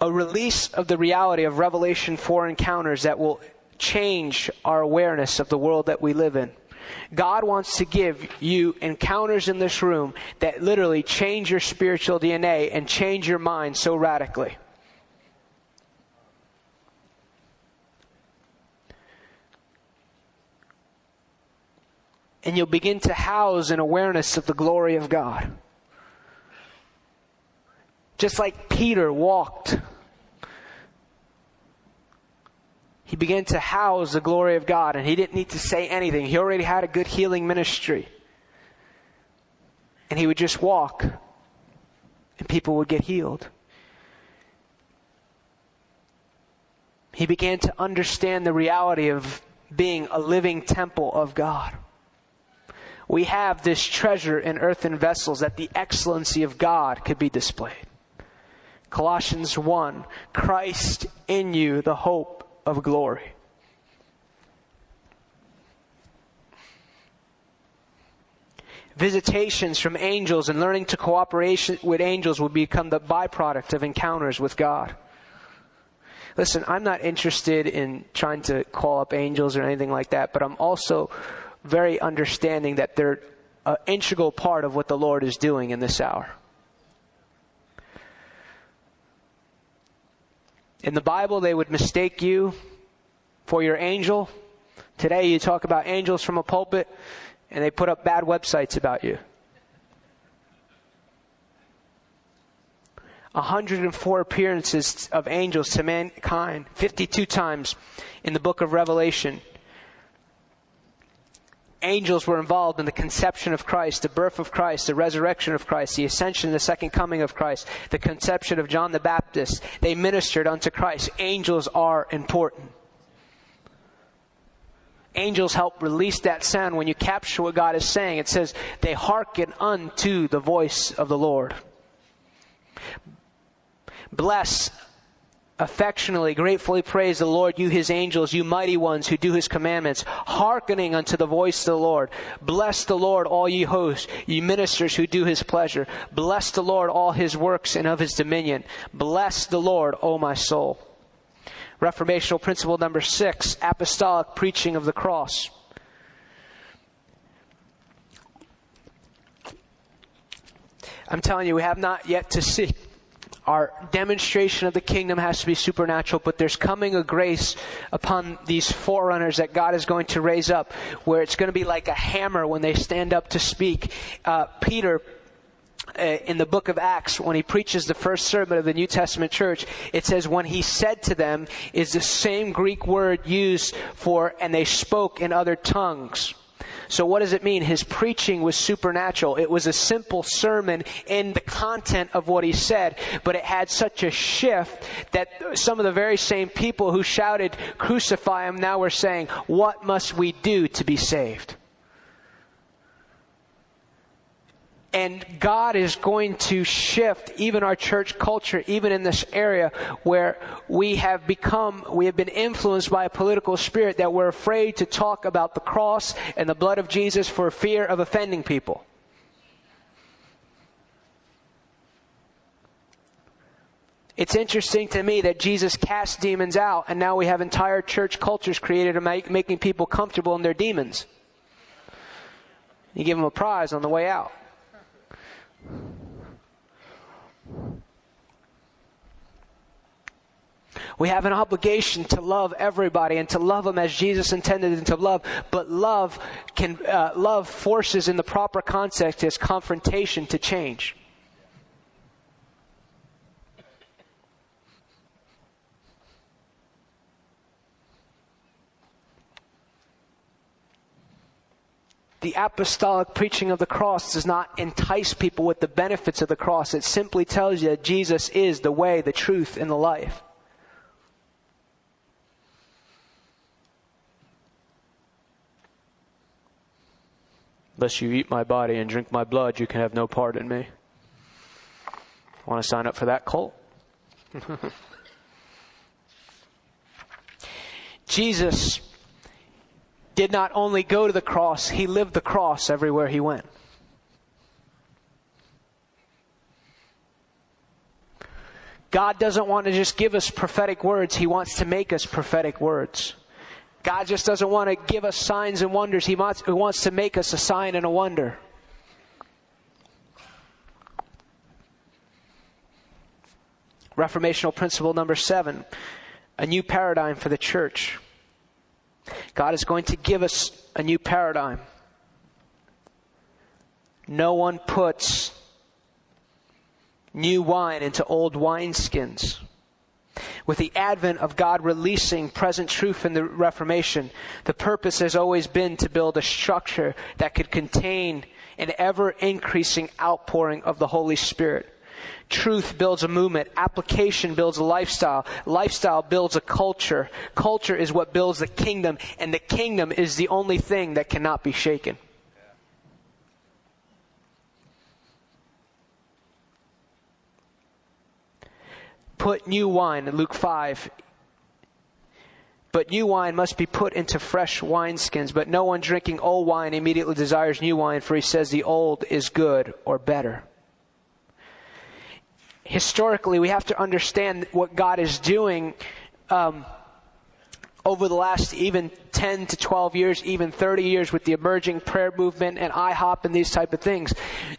A release of the reality of Revelation 4 encounters that will change our awareness of the world that we live in. God wants to give you encounters in this room that literally change your spiritual DNA and change your mind so radically. And you'll begin to house an awareness of the glory of God. Just like Peter walked he began to house the glory of God and he didn't need to say anything. He already had a good healing ministry. And he would just walk and people would get healed. He began to understand the reality of being a living temple of God. We have this treasure in earthen vessels that the excellency of God could be displayed. Colossians 1 Christ in you, the hope of glory. Visitations from angels and learning to cooperate with angels will become the byproduct of encounters with God. Listen, I'm not interested in trying to call up angels or anything like that, but I'm also very understanding that they're an integral part of what the Lord is doing in this hour. In the Bible, they would mistake you for your angel. Today, you talk about angels from a pulpit, and they put up bad websites about you. 104 appearances of angels to mankind, 52 times in the book of Revelation angels were involved in the conception of Christ, the birth of Christ, the resurrection of Christ, the ascension, the second coming of Christ, the conception of John the Baptist. They ministered unto Christ. Angels are important. Angels help release that sound when you capture what God is saying. It says, they hearken unto the voice of the Lord. Bless affectionately, gratefully praise the Lord, you his angels, you mighty ones who do his commandments, hearkening unto the voice of the Lord. Bless the Lord, all ye hosts, ye ministers who do his pleasure. Bless the Lord, all his works and of his dominion. Bless the Lord, O my soul. Reformational principle number six, apostolic preaching of the cross. I'm telling you, we have not yet to see our demonstration of the kingdom has to be supernatural, but there's coming a grace upon these forerunners that God is going to raise up, where it's going to be like a hammer when they stand up to speak. Uh, Peter uh, in the book of Acts, when he preaches the first sermon of the New Testament church, it says, when he said to them is the same Greek word used for, and they spoke in other tongues. So what does it mean? His preaching was supernatural. It was a simple sermon in the content of what he said, but it had such a shift that some of the very same people who shouted, crucify him, now were saying, what must we do to be saved? And God is going to shift even our church culture, even in this area where we have become, we have been influenced by a political spirit that we're afraid to talk about the cross and the blood of Jesus for fear of offending people. It's interesting to me that Jesus cast demons out, and now we have entire church cultures created make, making people comfortable in their demons. You give them a prize on the way out. We have an obligation to love everybody and to love them as Jesus intended them to love. But love can, uh, love forces in the proper context as confrontation to change. the apostolic preaching of the cross does not entice people with the benefits of the cross. It simply tells you that Jesus is the way, the truth, and the life. Unless you eat my body and drink my blood, you can have no part in me. Want to sign up for that cult? Jesus did not only go to the cross, he lived the cross everywhere he went. God doesn't want to just give us prophetic words, he wants to make us prophetic words. God just doesn't want to give us signs and wonders, he wants, he wants to make us a sign and a wonder. Reformational principle number seven a new paradigm for the church. God is going to give us a new paradigm. No one puts new wine into old wineskins. With the advent of God releasing present truth in the Reformation, the purpose has always been to build a structure that could contain an ever increasing outpouring of the Holy Spirit. Truth builds a movement. Application builds a lifestyle. Lifestyle builds a culture. Culture is what builds the kingdom, and the kingdom is the only thing that cannot be shaken. Put new wine, in Luke 5, but new wine must be put into fresh wineskins. But no one drinking old wine immediately desires new wine, for he says the old is good or better historically, we have to understand what God is doing um, over the last even 10 to 12 years, even 30 years with the emerging prayer movement and IHOP and these type of things.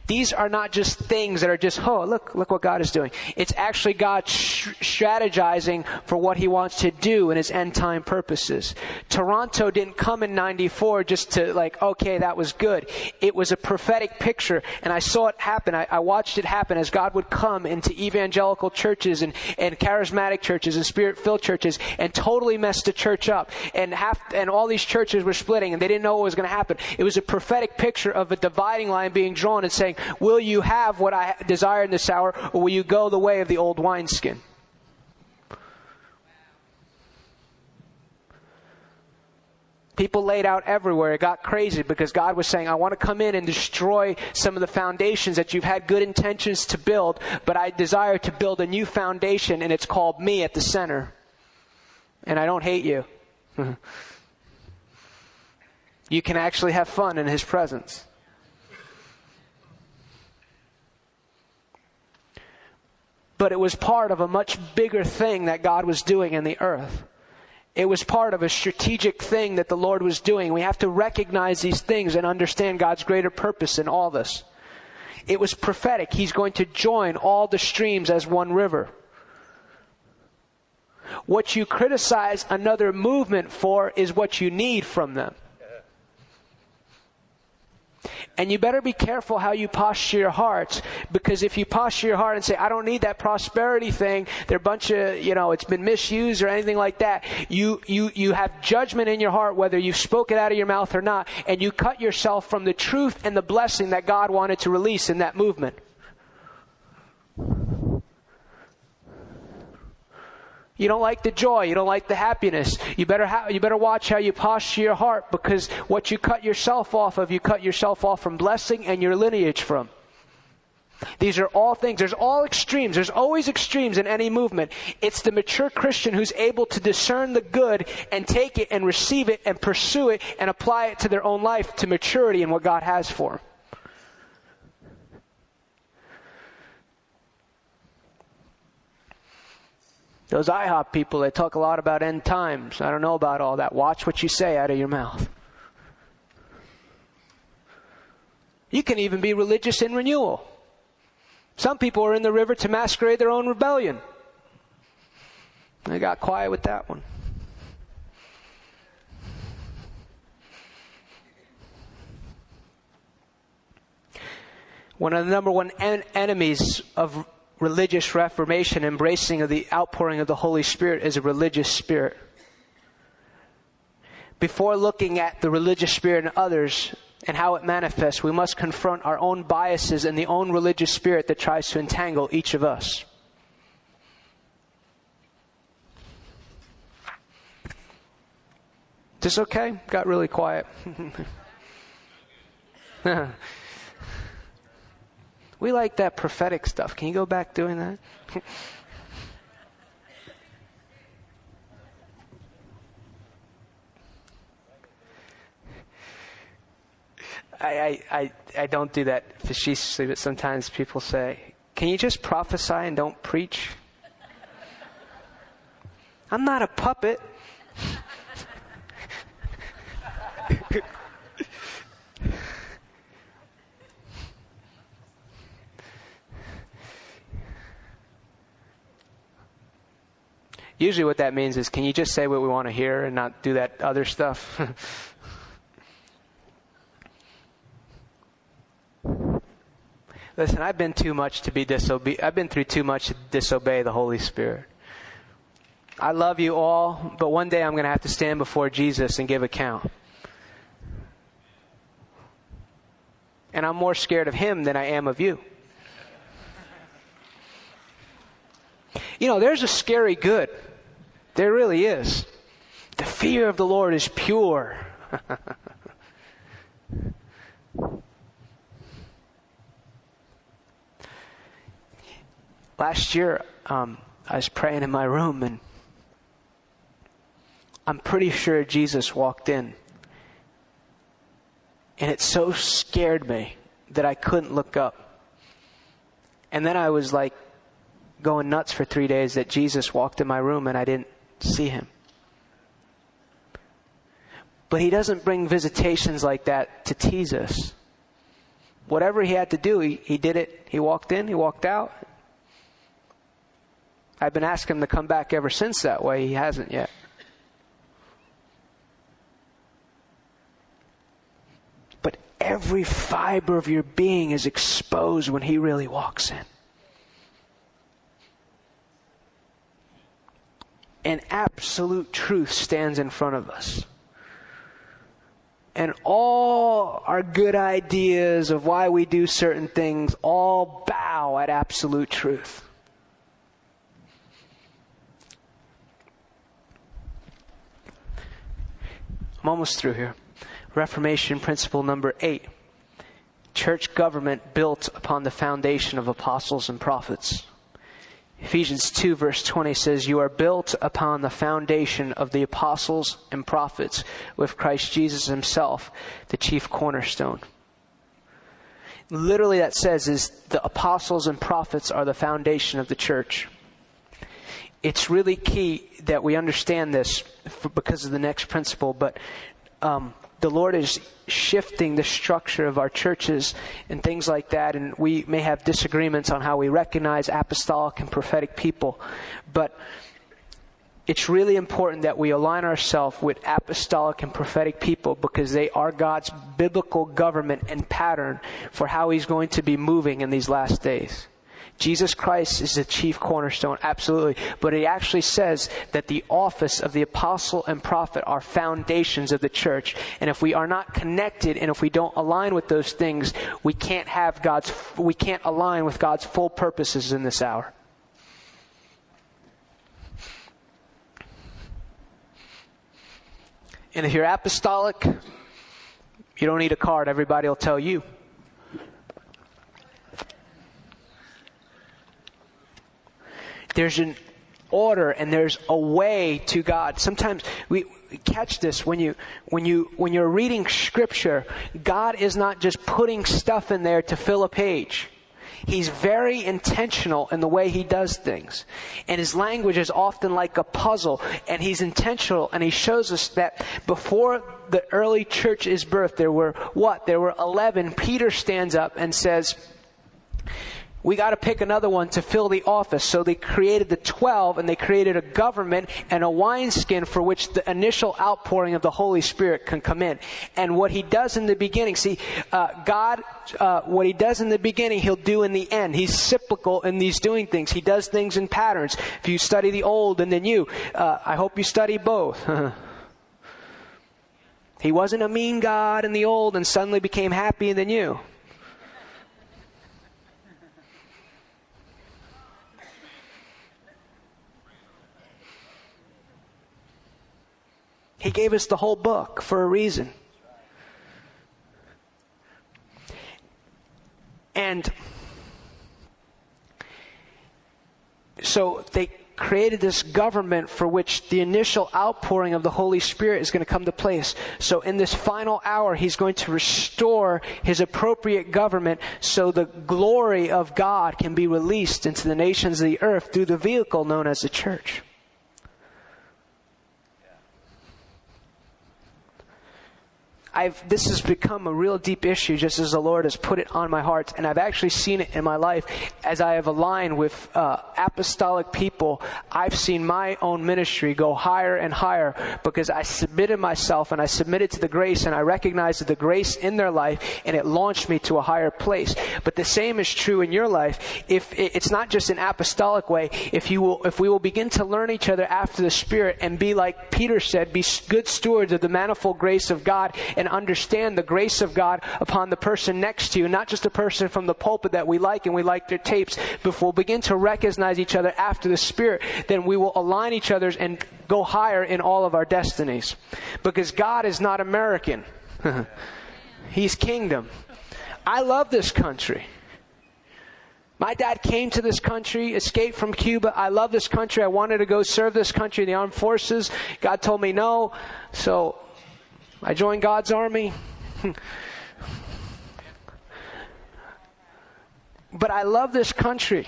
These are not just things that are just, oh, look, look what God is doing. It's actually God sh- strategizing for what He wants to do in His end time purposes. Toronto didn't come in 94 just to like, okay, that was good. It was a prophetic picture and I saw it happen. I, I watched it happen as God would come into evangelical churches and, and charismatic churches and spirit filled churches and totally mess the church up and have, and all these churches were splitting and they didn't know what was going to happen. It was a prophetic picture of a dividing line being drawn and saying, will you have what I desire in this hour or will you go the way of the old wineskin? People laid out everywhere. It got crazy because God was saying, I want to come in and destroy some of the foundations that you've had good intentions to build, but I desire to build a new foundation and it's called me at the center. And I don't hate you. you can actually have fun in His presence. But it was part of a much bigger thing that God was doing in the earth. It was part of a strategic thing that the Lord was doing. We have to recognize these things and understand God's greater purpose in all this. It was prophetic. He's going to join all the streams as one river. What you criticize another movement for is what you need from them. And you better be careful how you posture your heart because if you posture your heart and say, I don't need that prosperity thing, they're a bunch of, you know, it's been misused or anything like that, you, you, you have judgment in your heart whether you spoke it out of your mouth or not, and you cut yourself from the truth and the blessing that God wanted to release in that movement. You don't like the joy. You don't like the happiness. You better ha- you better watch how you posture your heart because what you cut yourself off of, you cut yourself off from blessing and your lineage from. These are all things. There's all extremes. There's always extremes in any movement. It's the mature Christian who's able to discern the good and take it and receive it and pursue it and apply it to their own life to maturity and what God has for them. Those IHOP people, they talk a lot about end times. I don't know about all that. Watch what you say out of your mouth. You can even be religious in renewal. Some people are in the river to masquerade their own rebellion. I got quiet with that one. One of the number one en- enemies of religious reformation, embracing of the outpouring of the Holy Spirit, is a religious spirit. Before looking at the religious spirit in others and how it manifests, we must confront our own biases and the own religious spirit that tries to entangle each of us. This okay? Got really quiet. we like that prophetic stuff. Can you go back doing that? I, I, I, don't do that facetiously, but sometimes people say, Can you just prophesy and don't preach? I'm not a puppet. Usually, what that means is, can you just say what we want to hear and not do that other stuff? Listen, I've been too much to be disobe- I've been through too much to disobey the Holy Spirit. I love you all, but one day I'm going to have to stand before Jesus and give account. And I'm more scared of him than I am of you. You know, there's a scary good. There really is. The fear of the Lord is pure. Last year, um, I was praying in my room, and I'm pretty sure Jesus walked in. And it so scared me that I couldn't look up. And then I was like going nuts for three days that Jesus walked in my room and I didn't see him. But he doesn't bring visitations like that to tease us. Whatever he had to do, he, he did it. He walked in, he walked out. I've been asking him to come back ever since that way. He hasn't yet. But every fiber of your being is exposed when he really walks in. And absolute truth stands in front of us. And all our good ideas of why we do certain things all bow at absolute truth. I'm almost through here. Reformation principle number eight. Church government built upon the foundation of apostles and prophets. Ephesians 2 verse 20 says, You are built upon the foundation of the apostles and prophets with Christ Jesus himself, the chief cornerstone. Literally that says is the apostles and prophets are the foundation of the church. It's really key that we understand this for, because of the next principle, but um, the Lord is shifting the structure of our churches and things like that, and we may have disagreements on how we recognize apostolic and prophetic people, but it's really important that we align ourselves with apostolic and prophetic people because they are God's biblical government and pattern for how He's going to be moving in these last days. Jesus Christ is the chief cornerstone, absolutely. But he actually says that the office of the apostle and prophet are foundations of the church. And if we are not connected and if we don't align with those things, we can't have God's, we can't align with God's full purposes in this hour. And if you're apostolic, you don't need a card. Everybody will tell you. There's an order and there's a way to God. Sometimes we catch this when you when you when you're reading scripture, God is not just putting stuff in there to fill a page. He's very intentional in the way he does things. And his language is often like a puzzle. And he's intentional and he shows us that before the early church is birthed, there were what? There were 11. Peter stands up and says, we got to pick another one to fill the office. So they created the 12 and they created a government and a wineskin for which the initial outpouring of the Holy Spirit can come in. And what he does in the beginning, see, uh, God, uh, what he does in the beginning, he'll do in the end. He's cyclical in these doing things. He does things in patterns. If you study the old and the new, uh, I hope you study both. he wasn't a mean God in the old and suddenly became happy in the new. He gave us the whole book for a reason. And so they created this government for which the initial outpouring of the Holy Spirit is going to come to place. So in this final hour, He's going to restore His appropriate government so the glory of God can be released into the nations of the earth through the vehicle known as the church. I've, this has become a real deep issue just as the Lord has put it on my heart. And I've actually seen it in my life as I have aligned with uh, apostolic people. I've seen my own ministry go higher and higher because I submitted myself and I submitted to the grace and I recognized the grace in their life and it launched me to a higher place. But the same is true in your life. If it's not just an apostolic way, if you will, if we will begin to learn each other after the Spirit and be like Peter said, be good stewards of the manifold grace of God and and understand the grace of God upon the person next to you, not just a person from the pulpit that we like and we like their tapes, but if we'll begin to recognize each other after the Spirit, then we will align each other's and go higher in all of our destinies. Because God is not American. He's kingdom. I love this country. My dad came to this country, escaped from Cuba. I love this country. I wanted to go serve this country in the armed forces. God told me no. So I joined God's army. but I love this country.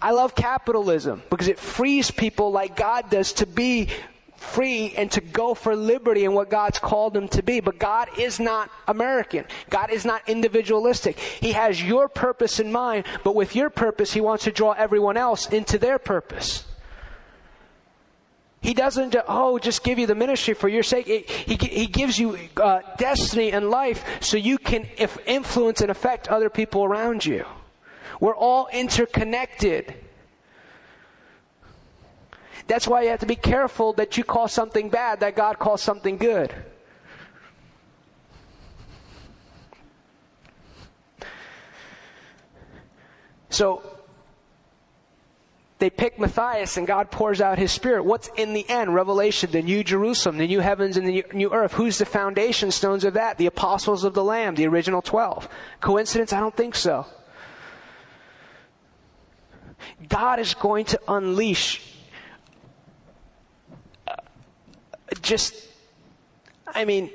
I love capitalism because it frees people like God does to be free and to go for liberty and what God's called them to be. But God is not American. God is not individualistic. He has your purpose in mind, but with your purpose, He wants to draw everyone else into their purpose. He doesn't, oh, just give you the ministry for your sake. He, he gives you uh, destiny and life so you can influence and affect other people around you. We're all interconnected. That's why you have to be careful that you call something bad that God calls something good. So, they pick Matthias and God pours out his spirit. What's in the end? Revelation, the new Jerusalem, the new heavens and the new earth. Who's the foundation stones of that? The apostles of the Lamb, the original 12. Coincidence? I don't think so. God is going to unleash uh, just, I mean,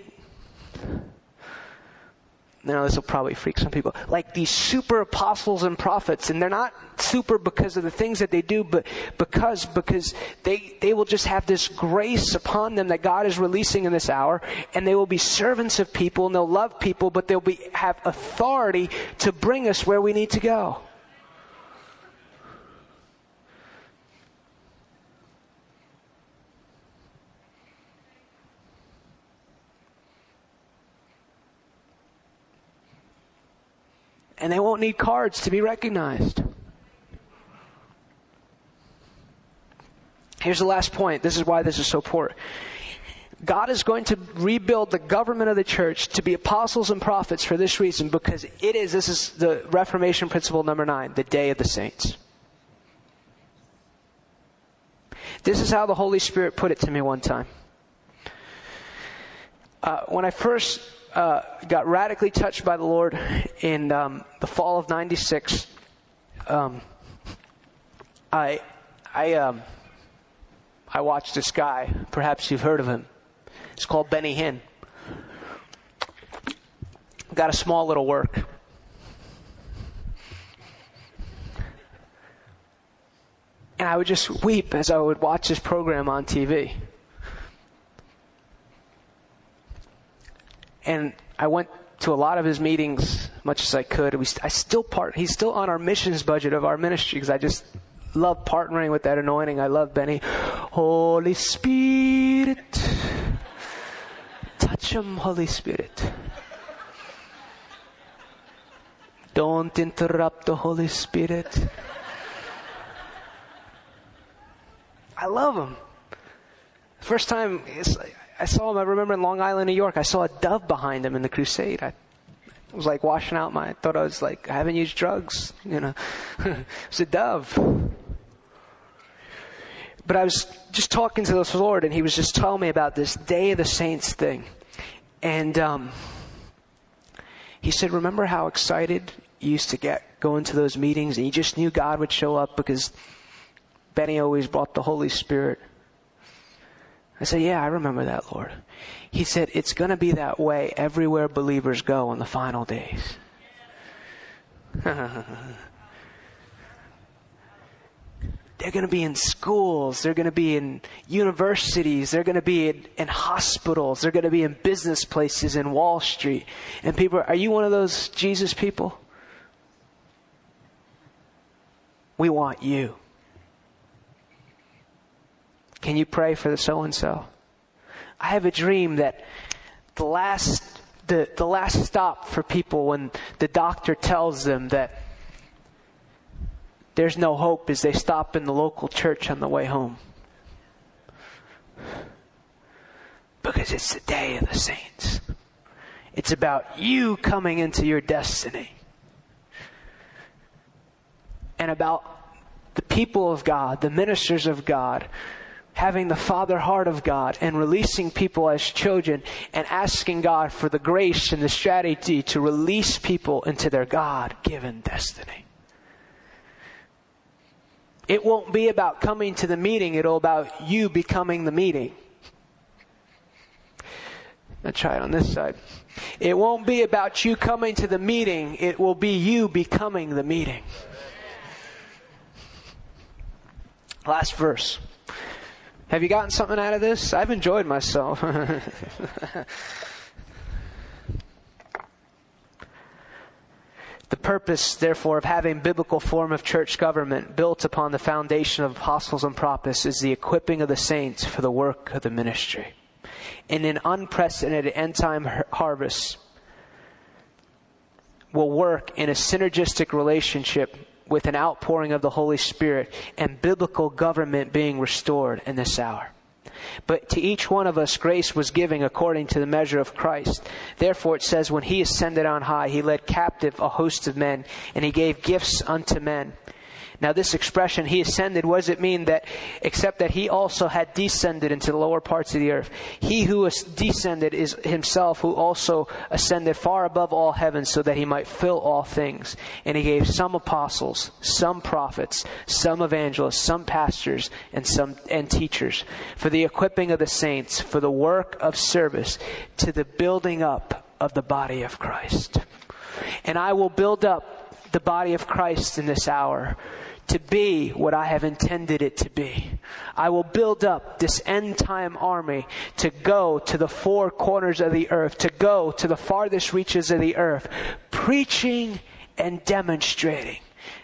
now this will probably freak some people, like these super apostles and prophets, and they're not super because of the things that they do, but because, because they, they will just have this grace upon them that God is releasing in this hour, and they will be servants of people, and they'll love people, but they'll be, have authority to bring us where we need to go. And they won't need cards to be recognized. Here's the last point. This is why this is so important. God is going to rebuild the government of the church to be apostles and prophets for this reason because it is, this is the Reformation principle number nine, the day of the saints. This is how the Holy Spirit put it to me one time. Uh, when I first uh, got radically touched by the Lord in um, the fall of '96. Um, I I um, I watched this guy. Perhaps you've heard of him. It's called Benny Hinn. Got a small little work. And I would just weep as I would watch this program on TV. And I went to a lot of his meetings, as much as I could. We, I still part. He's still on our missions budget of our ministry because I just love partnering with that anointing. I love Benny. Holy Spirit, touch him, Holy Spirit. Don't interrupt the Holy Spirit. I love him. First time I saw him, I remember in Long Island, New York, I saw a dove behind him in the crusade. I was like washing out my, I thought I was like, I haven't used drugs, you know. it's a dove. But I was just talking to the Lord, and He was just telling me about this Day of the Saints thing. And um, He said, Remember how excited you used to get going to those meetings, and you just knew God would show up because Benny always brought the Holy Spirit. I said, Yeah, I remember that, Lord. He said, It's going to be that way everywhere believers go in the final days. They're going to be in schools. They're going to be in universities. They're going to be in, in, hospitals. They're going to be in business places in Wall Street. And people, are you one of those Jesus people? We want you. Can you pray for the so and so? I have a dream that the last the, the last stop for people when the doctor tells them that there's no hope is they stop in the local church on the way home. Because it's the day of the saints. It's about you coming into your destiny. And about the people of God, the ministers of God, having the father heart of God and releasing people as children and asking God for the grace and the strategy to release people into their God given destiny. It won't be about coming to the meeting, it'll about you becoming the meeting. I'll try it on this side. It won't be about you coming to the meeting, it will be you becoming the meeting. Last verse. Have you gotten something out of this? I've enjoyed myself. the purpose, therefore, of having biblical form of church government built upon the foundation of apostles and prophets is the equipping of the saints for the work of the ministry. In an unprecedented end time harvest, will work in a synergistic relationship with an outpouring of the Holy Spirit and biblical government being restored in this hour. But to each one of us, grace was given according to the measure of Christ. Therefore, it says, when he ascended on high, he led captive a host of men, and he gave gifts unto men. Now, this expression, he ascended, what does it mean that, except that he also had descended into the lower parts of the earth? He who descended is himself who also ascended far above all heavens so that he might fill all things. And he gave some apostles, some prophets, some evangelists, some pastors, and some, and teachers for the equipping of the saints, for the work of service, to the building up of the body of Christ. And I will build up the body of Christ in this hour to be what I have intended it to be. I will build up this end time army to go to the four corners of the earth, to go to the farthest reaches of the earth, preaching and demonstrating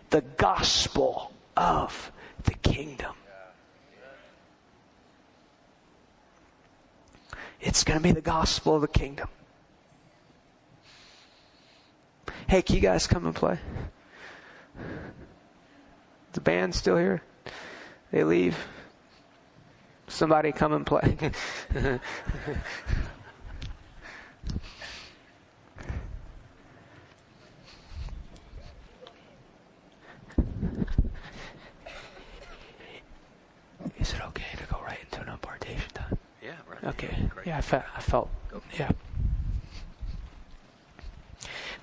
the gospel of the kingdom. It's going to be the gospel of the kingdom. Hey, can you guys come and play? The band's still here? They leave. Somebody come and play. Is it okay to go right into an impartation time? Yeah, right. Okay. Great. Yeah, I, fe- I felt. Yeah.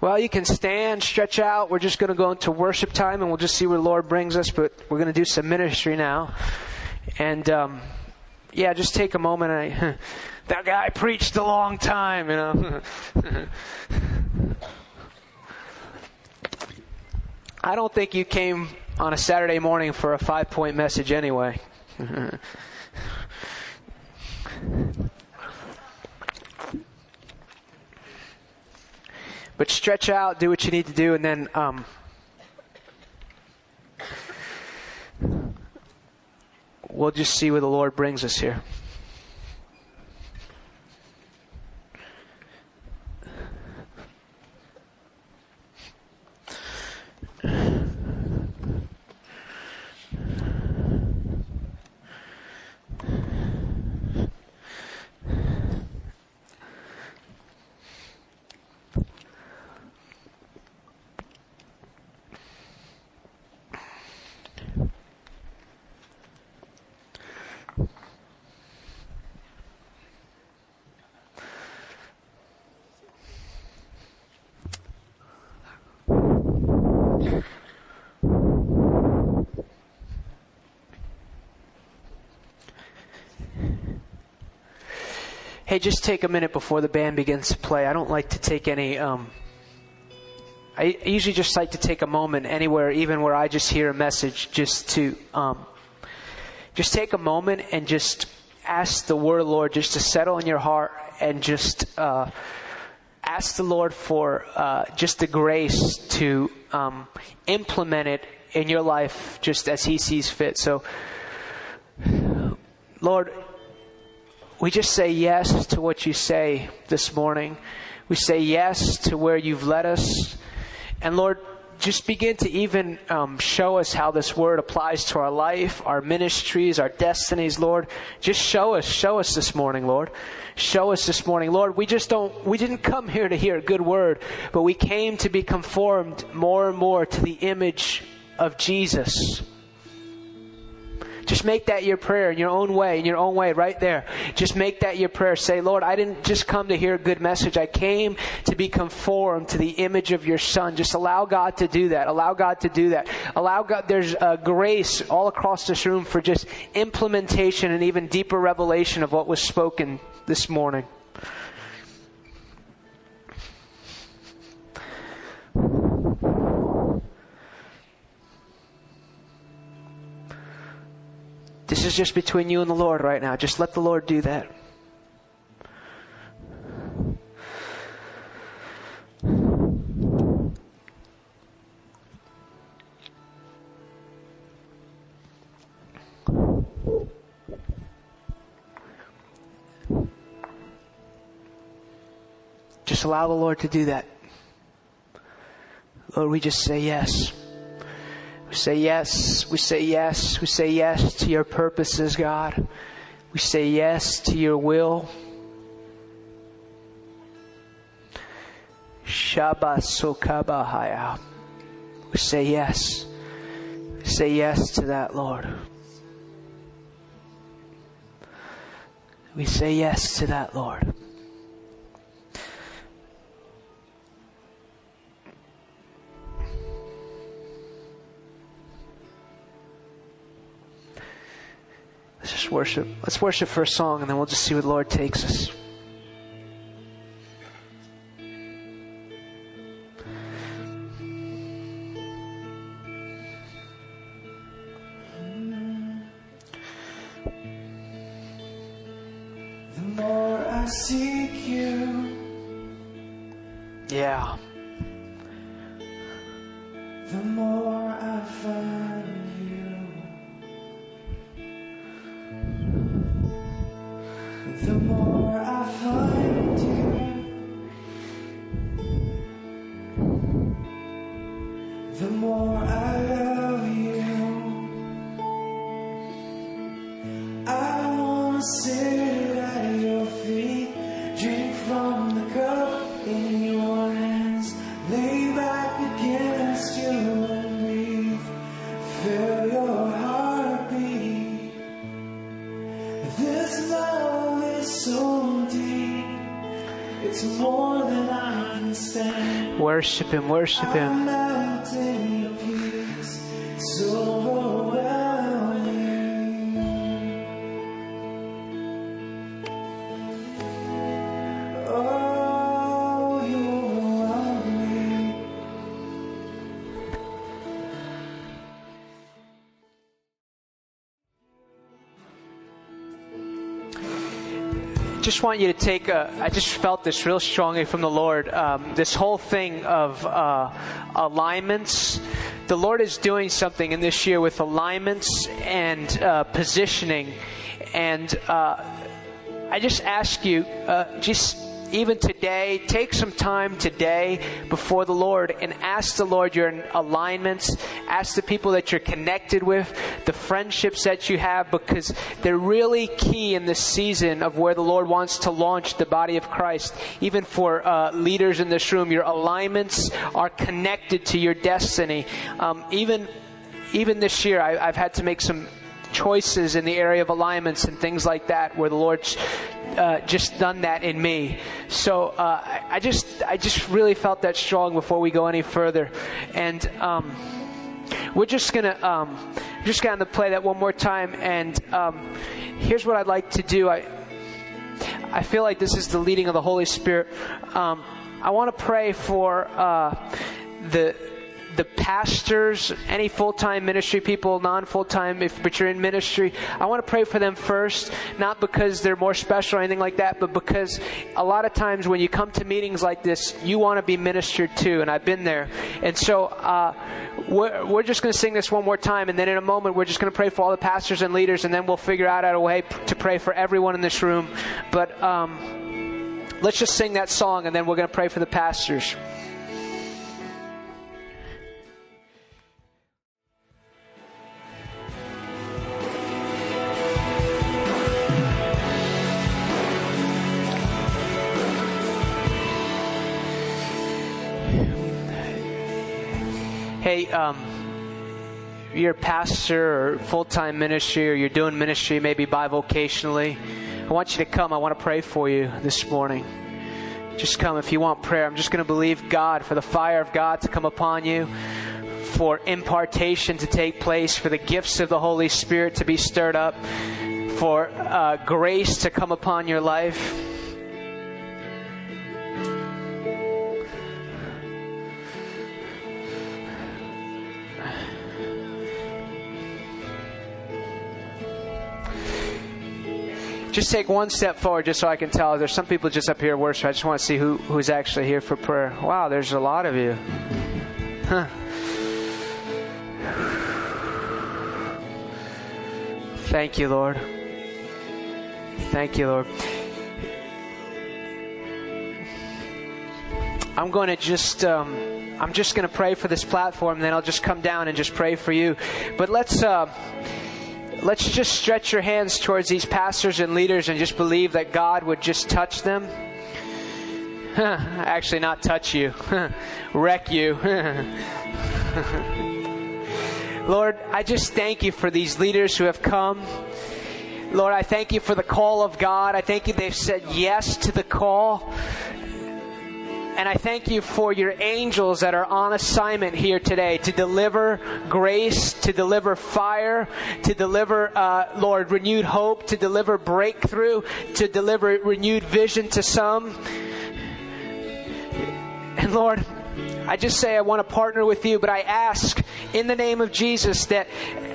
Well, you can stand, stretch out. We're just going to go into worship time and we'll just see where the Lord brings us. But we're going to do some ministry now. And, um, yeah, just take a moment. I, that guy preached a long time, you know. I don't think you came on a Saturday morning for a five point message anyway. But stretch out, do what you need to do, and then um, we'll just see where the Lord brings us here. Hey, just take a minute before the band begins to play. I don't like to take any. Um, I usually just like to take a moment anywhere, even where I just hear a message, just to um, just take a moment and just ask the word, Lord, just to settle in your heart and just uh, ask the Lord for uh, just the grace to um, implement it in your life, just as He sees fit. So, Lord we just say yes to what you say this morning. We say yes to where you've led us. And Lord, just begin to even um, show us how this word applies to our life, our ministries, our destinies, Lord. Just show us, show us this morning, Lord. Show us this morning, Lord. We just don't, we didn't come here to hear a good word, but we came to be conformed more and more to the image of Jesus. Just make that your prayer in your own way, in your own way, right there. Just make that your prayer. Say, Lord, I didn't just come to hear a good message. I came to be conformed to the image of your Son. Just allow God to do that. Allow God to do that. Allow God, there's a grace all across this room for just implementation and even deeper revelation of what was spoken this morning. This is just between you and the Lord right now. Just let the Lord do that. Just allow the Lord to do that. Lord, we just say yes. We say yes, we say yes, we say yes to your purposes, God. We say yes to your will. Shabasokabahaya. We say yes. We say yes to that, Lord. We say yes to that, Lord. Let's just worship. Let's worship for a song and then we'll just see where the Lord takes us. Him, worship Him. Just want you to take a, I just felt this real strongly from the Lord. Um, this whole thing of uh, alignments. The Lord is doing something in this year with alignments and uh, positioning. And uh, I just ask you, uh, just even today, take some time today before the Lord and ask the Lord your alignments, ask the people that you're connected with, the friendships that you have, because they're really key in this season of where the Lord wants to launch the body of Christ. Even for uh, leaders in this room, your alignments are connected to your destiny. Um, even even this year, I, I've had to make some choices in the area of alignments and things like that where the Lord's uh, just done that in me. So uh, I, just I just really felt that strong before we go any further, and um, we're just gonna um, just gonna play that one more time. And um, here's what I'd like to do. I I feel like this is the leading of the Holy Spirit. Um, I want to pray for uh, the the pastors, any full time ministry people, non full time, if but you're in ministry, I want to pray for them first, not because they're more special or anything like that, but because a lot of times when you come to meetings like this, you want to be ministered to, and I've been there. And so uh, we're, we're just going to sing this one more time, and then in a moment we're just going to pray for all the pastors and leaders, and then we'll figure out a way to pray for everyone in this room. But um, let's just sing that song, and then we're going to pray for the pastors. Hey, um, you're a pastor or full time ministry, or you're doing ministry maybe bivocationally, I want you to come. I want to pray for you this morning. Just come if you want prayer. I'm just going to believe God for the fire of God to come upon you, for impartation to take place, for the gifts of the Holy Spirit to be stirred up, for uh, grace to come upon your life. Just take one step forward just so I can tell. There's some people just up here worship. I just want to see who, who's actually here for prayer. Wow, there's a lot of you. Huh. Thank you, Lord. Thank you, Lord. I'm going to just. Um, I'm just going to pray for this platform, then I'll just come down and just pray for you. But let's. Uh, let's just stretch your hands towards these pastors and leaders and just believe that God would just touch them. Actually, not touch you, wreck you. Lord, I just thank you for these leaders who have come. Lord, I thank you for the call of God. I thank you they've said yes to the call. And I thank you for your angels that are on assignment here today to deliver grace, to deliver fire, to deliver, uh, Lord, renewed hope, to deliver breakthrough, to deliver renewed vision to some. And Lord, I just say I want to partner with you, but I ask in the name of Jesus that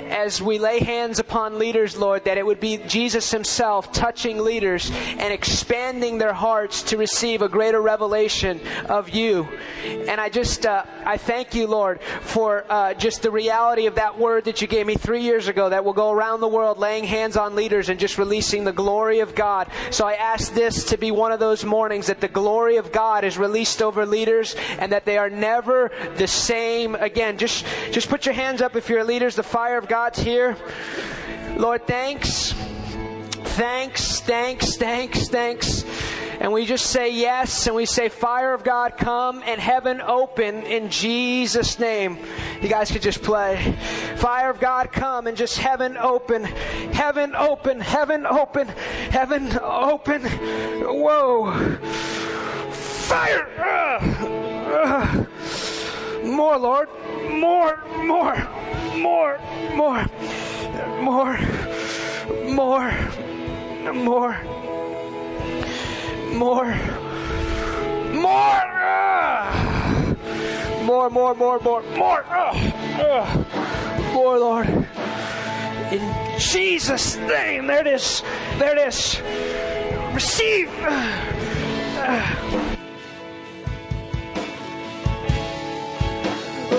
as we lay hands upon leaders, Lord, that it would be Jesus Himself touching leaders and expanding their hearts to receive a greater revelation of you. And I just, uh, I thank you, Lord, for uh, just the reality of that word that you gave me three years ago that will go around the world laying hands on leaders and just releasing the glory of God. So I ask this to be one of those mornings that the glory of God is released over leaders and that they are never the same again. Just, just put your hands up if you're leaders. The fire of God's here. Lord, thanks. Thanks, thanks, thanks, thanks. And we just say yes, and we say, Fire of God, come and heaven open in Jesus' name. You guys could just play. Fire of God, come and just heaven open. Heaven open, heaven open, heaven open. Whoa. Fire! Ugh. Ugh. More, Lord. More, more, more, more, more, more, more, more, more. Ugh. More, more, more, more, more. Ugh. Ugh. More, Lord. In Jesus' name. There it is. There it is. receive. Oh,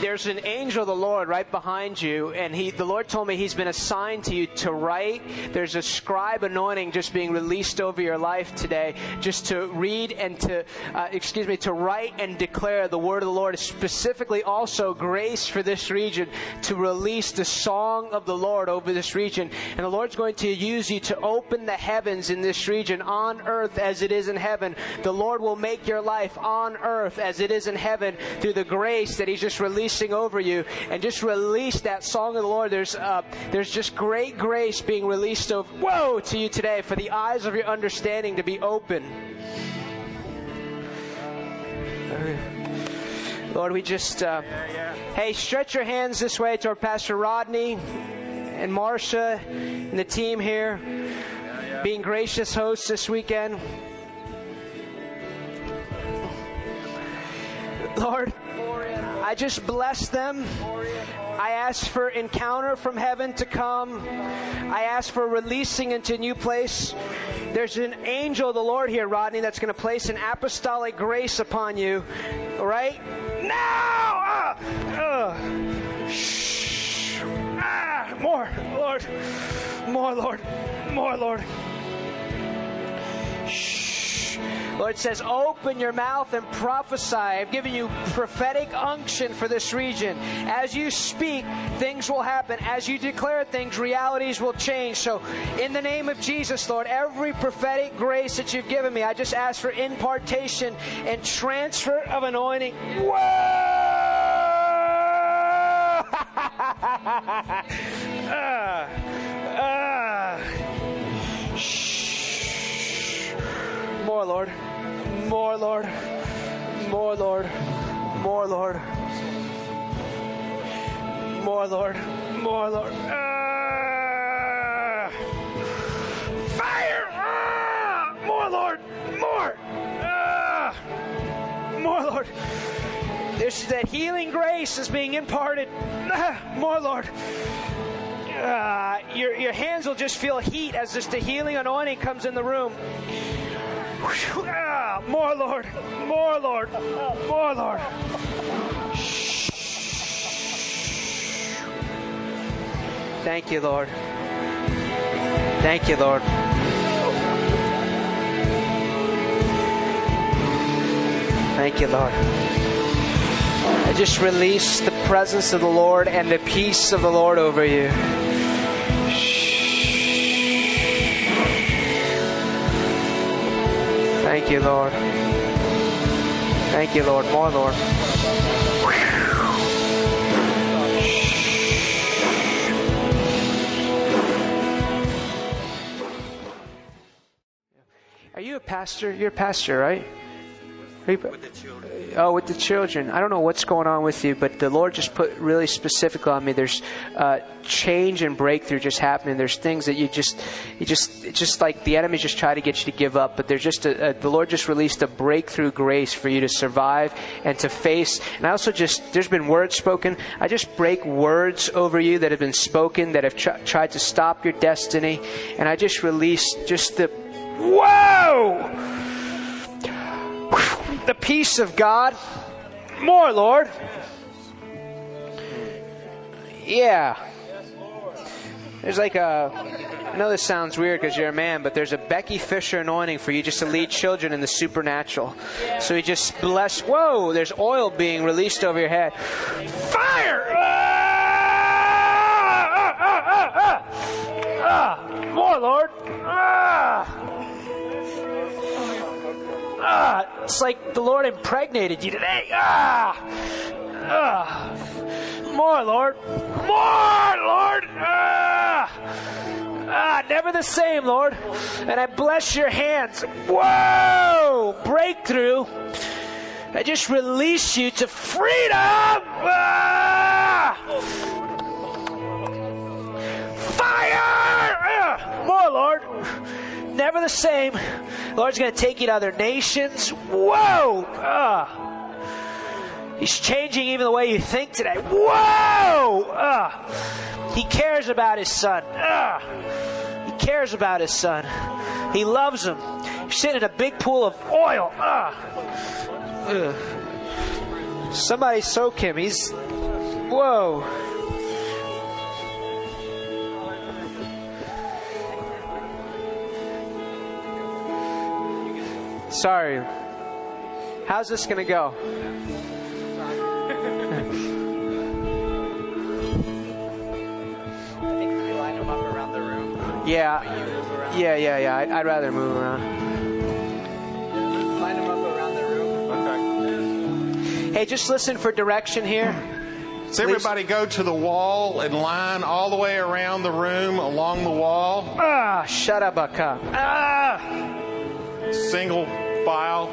there's an angel of the Lord right behind you, and he, the Lord told me he's been assigned to you to write. There's a scribe anointing just being released over your life today, just to read and to, uh, excuse me, to write and declare the word of the Lord. Specifically, also grace for this region to release the song of the Lord over this region, and the Lord's going to use you to open the heavens in this region on earth as it is in heaven. The Lord will make your life on earth as it is in heaven through the grace that He's just releasing over you, and just release that song of the Lord. There's uh, there's just great grace being released over whoa to you today for the eyes of your understanding to be open. Lord, we just uh, hey, stretch your hands this way toward Pastor Rodney and Marcia and the team here, being gracious hosts this weekend. Lord, I just bless them. I ask for encounter from heaven to come. I ask for releasing into a new place. There's an angel of the Lord here, Rodney, that's going to place an apostolic grace upon you. Right? Now! Ah! Ugh. Shh. Ah! More, Lord. More, Lord. More, Lord. Lord says, open your mouth and prophesy. I've given you prophetic unction for this region. As you speak, things will happen. As you declare things, realities will change. So, in the name of Jesus, Lord, every prophetic grace that you've given me, I just ask for impartation and transfer of anointing. Whoa! ah, More, Lord. More, Lord. More, Lord. More, Lord. More, Lord. More, Lord. Ah. Fire! Ah. More, Lord. More. Ah. More, Lord. This that healing grace is being imparted. More, Lord. Ah, your, your hands will just feel heat as just the healing anointing comes in the room. Ah, more, Lord. More, Lord. More, Lord. Thank you, Lord. Thank you, Lord. Thank you, Lord. I just release the presence of the Lord and the peace of the Lord over you. Thank you, Lord. Thank you, Lord. More, Lord. Are you a pastor? You're a pastor, right? Are you- Oh, with the children. I don't know what's going on with you, but the Lord just put really specific on me. There's uh, change and breakthrough just happening. There's things that you just, you just, it's just like the enemy just try to get you to give up. But there's just a, a, the Lord just released a breakthrough grace for you to survive and to face. And I also just, there's been words spoken. I just break words over you that have been spoken that have tr- tried to stop your destiny. And I just release just the, whoa! The peace of God. More, Lord. Yeah. There's like a. I know this sounds weird because you're a man, but there's a Becky Fischer anointing for you just to lead children in the supernatural. So you just bless. Whoa! There's oil being released over your head. Fire! Ah! Ah, ah, ah, ah. Ah! More, Lord. Ah! Ah, it's like the Lord impregnated you today. Ah, ah, more, Lord, more, Lord. Ah, ah, never the same, Lord. And I bless your hands. Whoa, breakthrough. I just release you to freedom. Ah, fire! Ah, more, Lord. Never the same. The Lord's going to take you to other nations. Whoa. Ah. He's changing even the way you think today. Whoa! Ah. He cares about his son. Ah. He cares about his son. He loves him. He's sitting in a big pool of oil. Somebody soak him. He's. Whoa. Sorry. How's this going to go? Yeah. Yeah, yeah, yeah. I'd, I'd rather move around. Line them up around the room. Okay. Hey, just listen for direction here. So everybody go to the wall and line all the way around the room along the wall. Ah, shut up, Aka. Ah! Single file.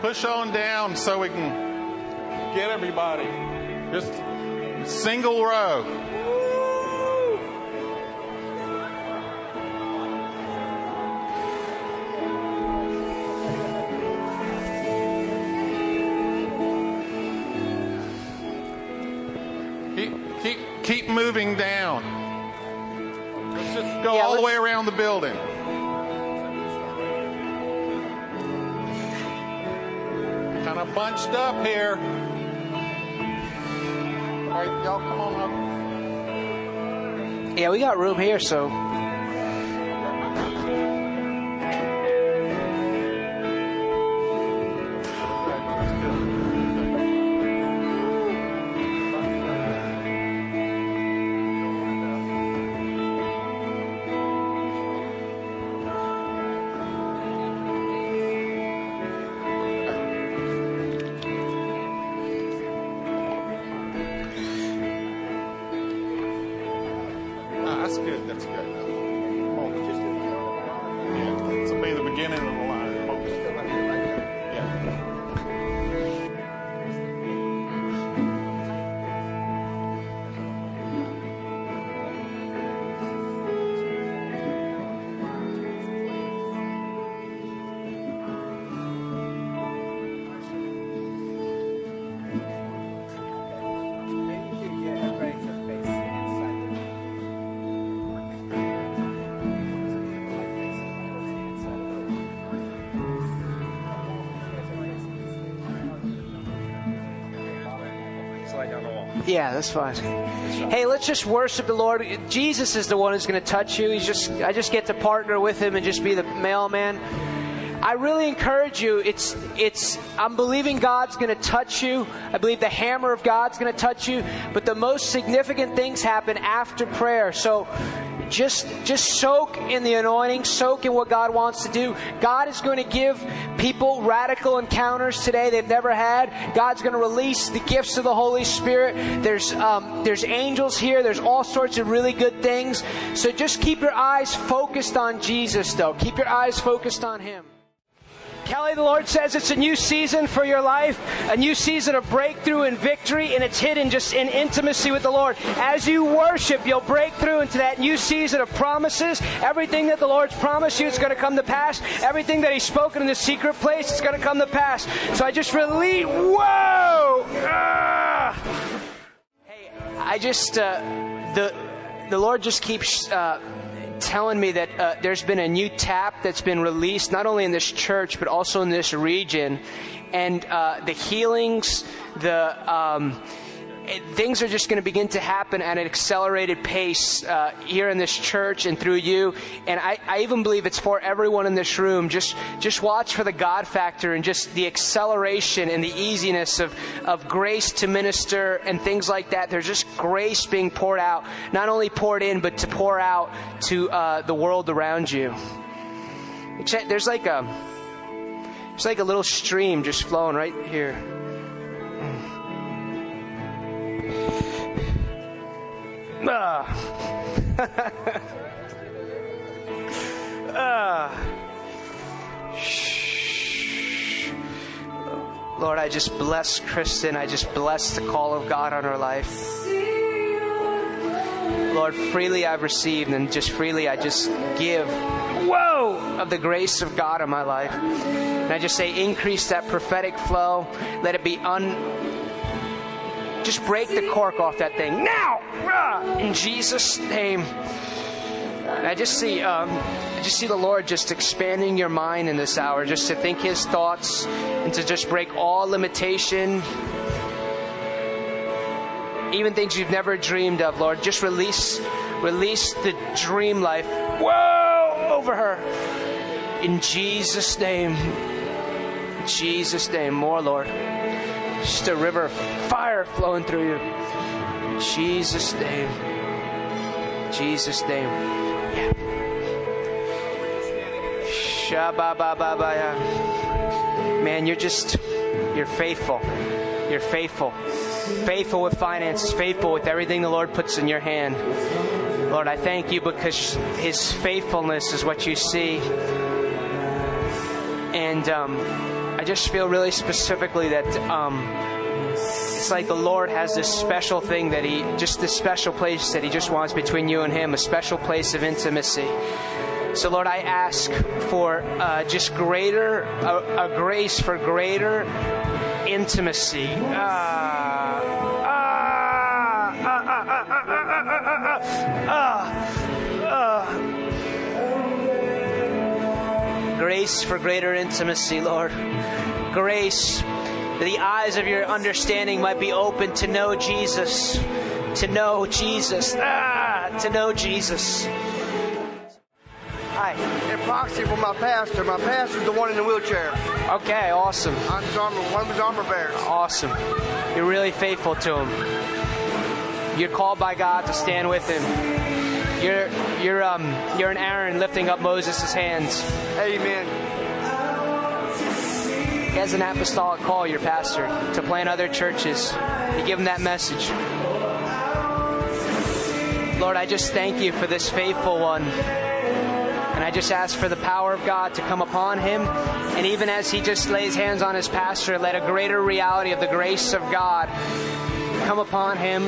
Push on down so we can get everybody. Just single row. Moving down. Let's just go Yeah, all the way around the building. Kind of bunched up here. All right, y'all come on up. Yeah, we got room here, so. Yeah, that's fine. Hey, let's just worship the Lord. Jesus is the one who's going to touch you. He's just I just get to partner with him and just be the mailman. I really encourage you. It's it's I'm believing God's going to touch you. I believe the hammer of God's going to touch you, but the most significant things happen after prayer. So just just soak in the anointing, soak in what God wants to do. God is going to give people radical encounters today they've never had. God's going to release the gifts of the Holy Spirit. There's um, there's angels here. There's all sorts of really good things. So just keep your eyes focused on Jesus, though. Keep your eyes focused on Him. Kelly, the Lord says it's a new season for your life, a new season of breakthrough and victory, and it's hidden just in intimacy with the Lord. As you worship, you'll break through into that new season of promises. Everything that the Lord's promised you is going to come to pass. Everything that He's spoken in the secret place is going to come to pass. So I just release. Whoa! Ah! Hey, I just uh, the the Lord just keeps. Uh, telling me that uh, there's been a new tap that's been released, not only in this church, but also in this region. And uh, the healings, the. Um, it- things are just going to begin to happen at an accelerated pace uh, here in this church and through you. And I, I even believe it's for everyone in this room. Just just watch for the God factor and just the acceleration and the easiness of, of grace to minister and things like that. There's just grace being poured out, not only poured in, but to pour out to uh, the world around you. There's like a there's like a little stream just flowing right here. uh, shh. Lord, I just bless Kristen. I just bless the call of God on her life. Lord, freely I've received and just freely I just give, whoa, of the grace of God in my life. And I just say, increase that prophetic flow. Let it be un just break the cork off that thing now! In Jesus' name. I just see, um, I just see the Lord just expanding your mind in this hour, just to think His thoughts and to just break all limitation, even things you've never dreamed of, Lord. Just release, release the dream life. Whoa, over her. In Jesus' name. In Jesus' name, more, Lord. Just a river of fire flowing through you. In Jesus' name. Jesus' name. Yeah. Man, you're just, you're faithful. You're faithful. Faithful with finances, faithful with everything the Lord puts in your hand. Lord, I thank you because His faithfulness is what you see. And um, I just feel really specifically that um, it's like the Lord has this special thing that He, just this special place that He just wants between you and Him, a special place of intimacy. So, Lord, I ask for uh, just greater, a, a grace for greater intimacy. Ah, Grace for greater intimacy, Lord. Grace that the eyes of your understanding might be open to know Jesus. To know Jesus. Ah, to know Jesus. Hi. in proxy for my pastor. My pastor's the one in the wheelchair. Okay, awesome. I'm his armor, one of his armor bearers. Awesome. You're really faithful to him. You're called by God to stand with him. You're you're um you're an Aaron lifting up Moses' hands. Amen. He has an apostolic call, your pastor, to plant other churches. You give him that message. Lord, I just thank you for this faithful one. And I just ask for the power of God to come upon him. And even as he just lays hands on his pastor, let a greater reality of the grace of God come upon him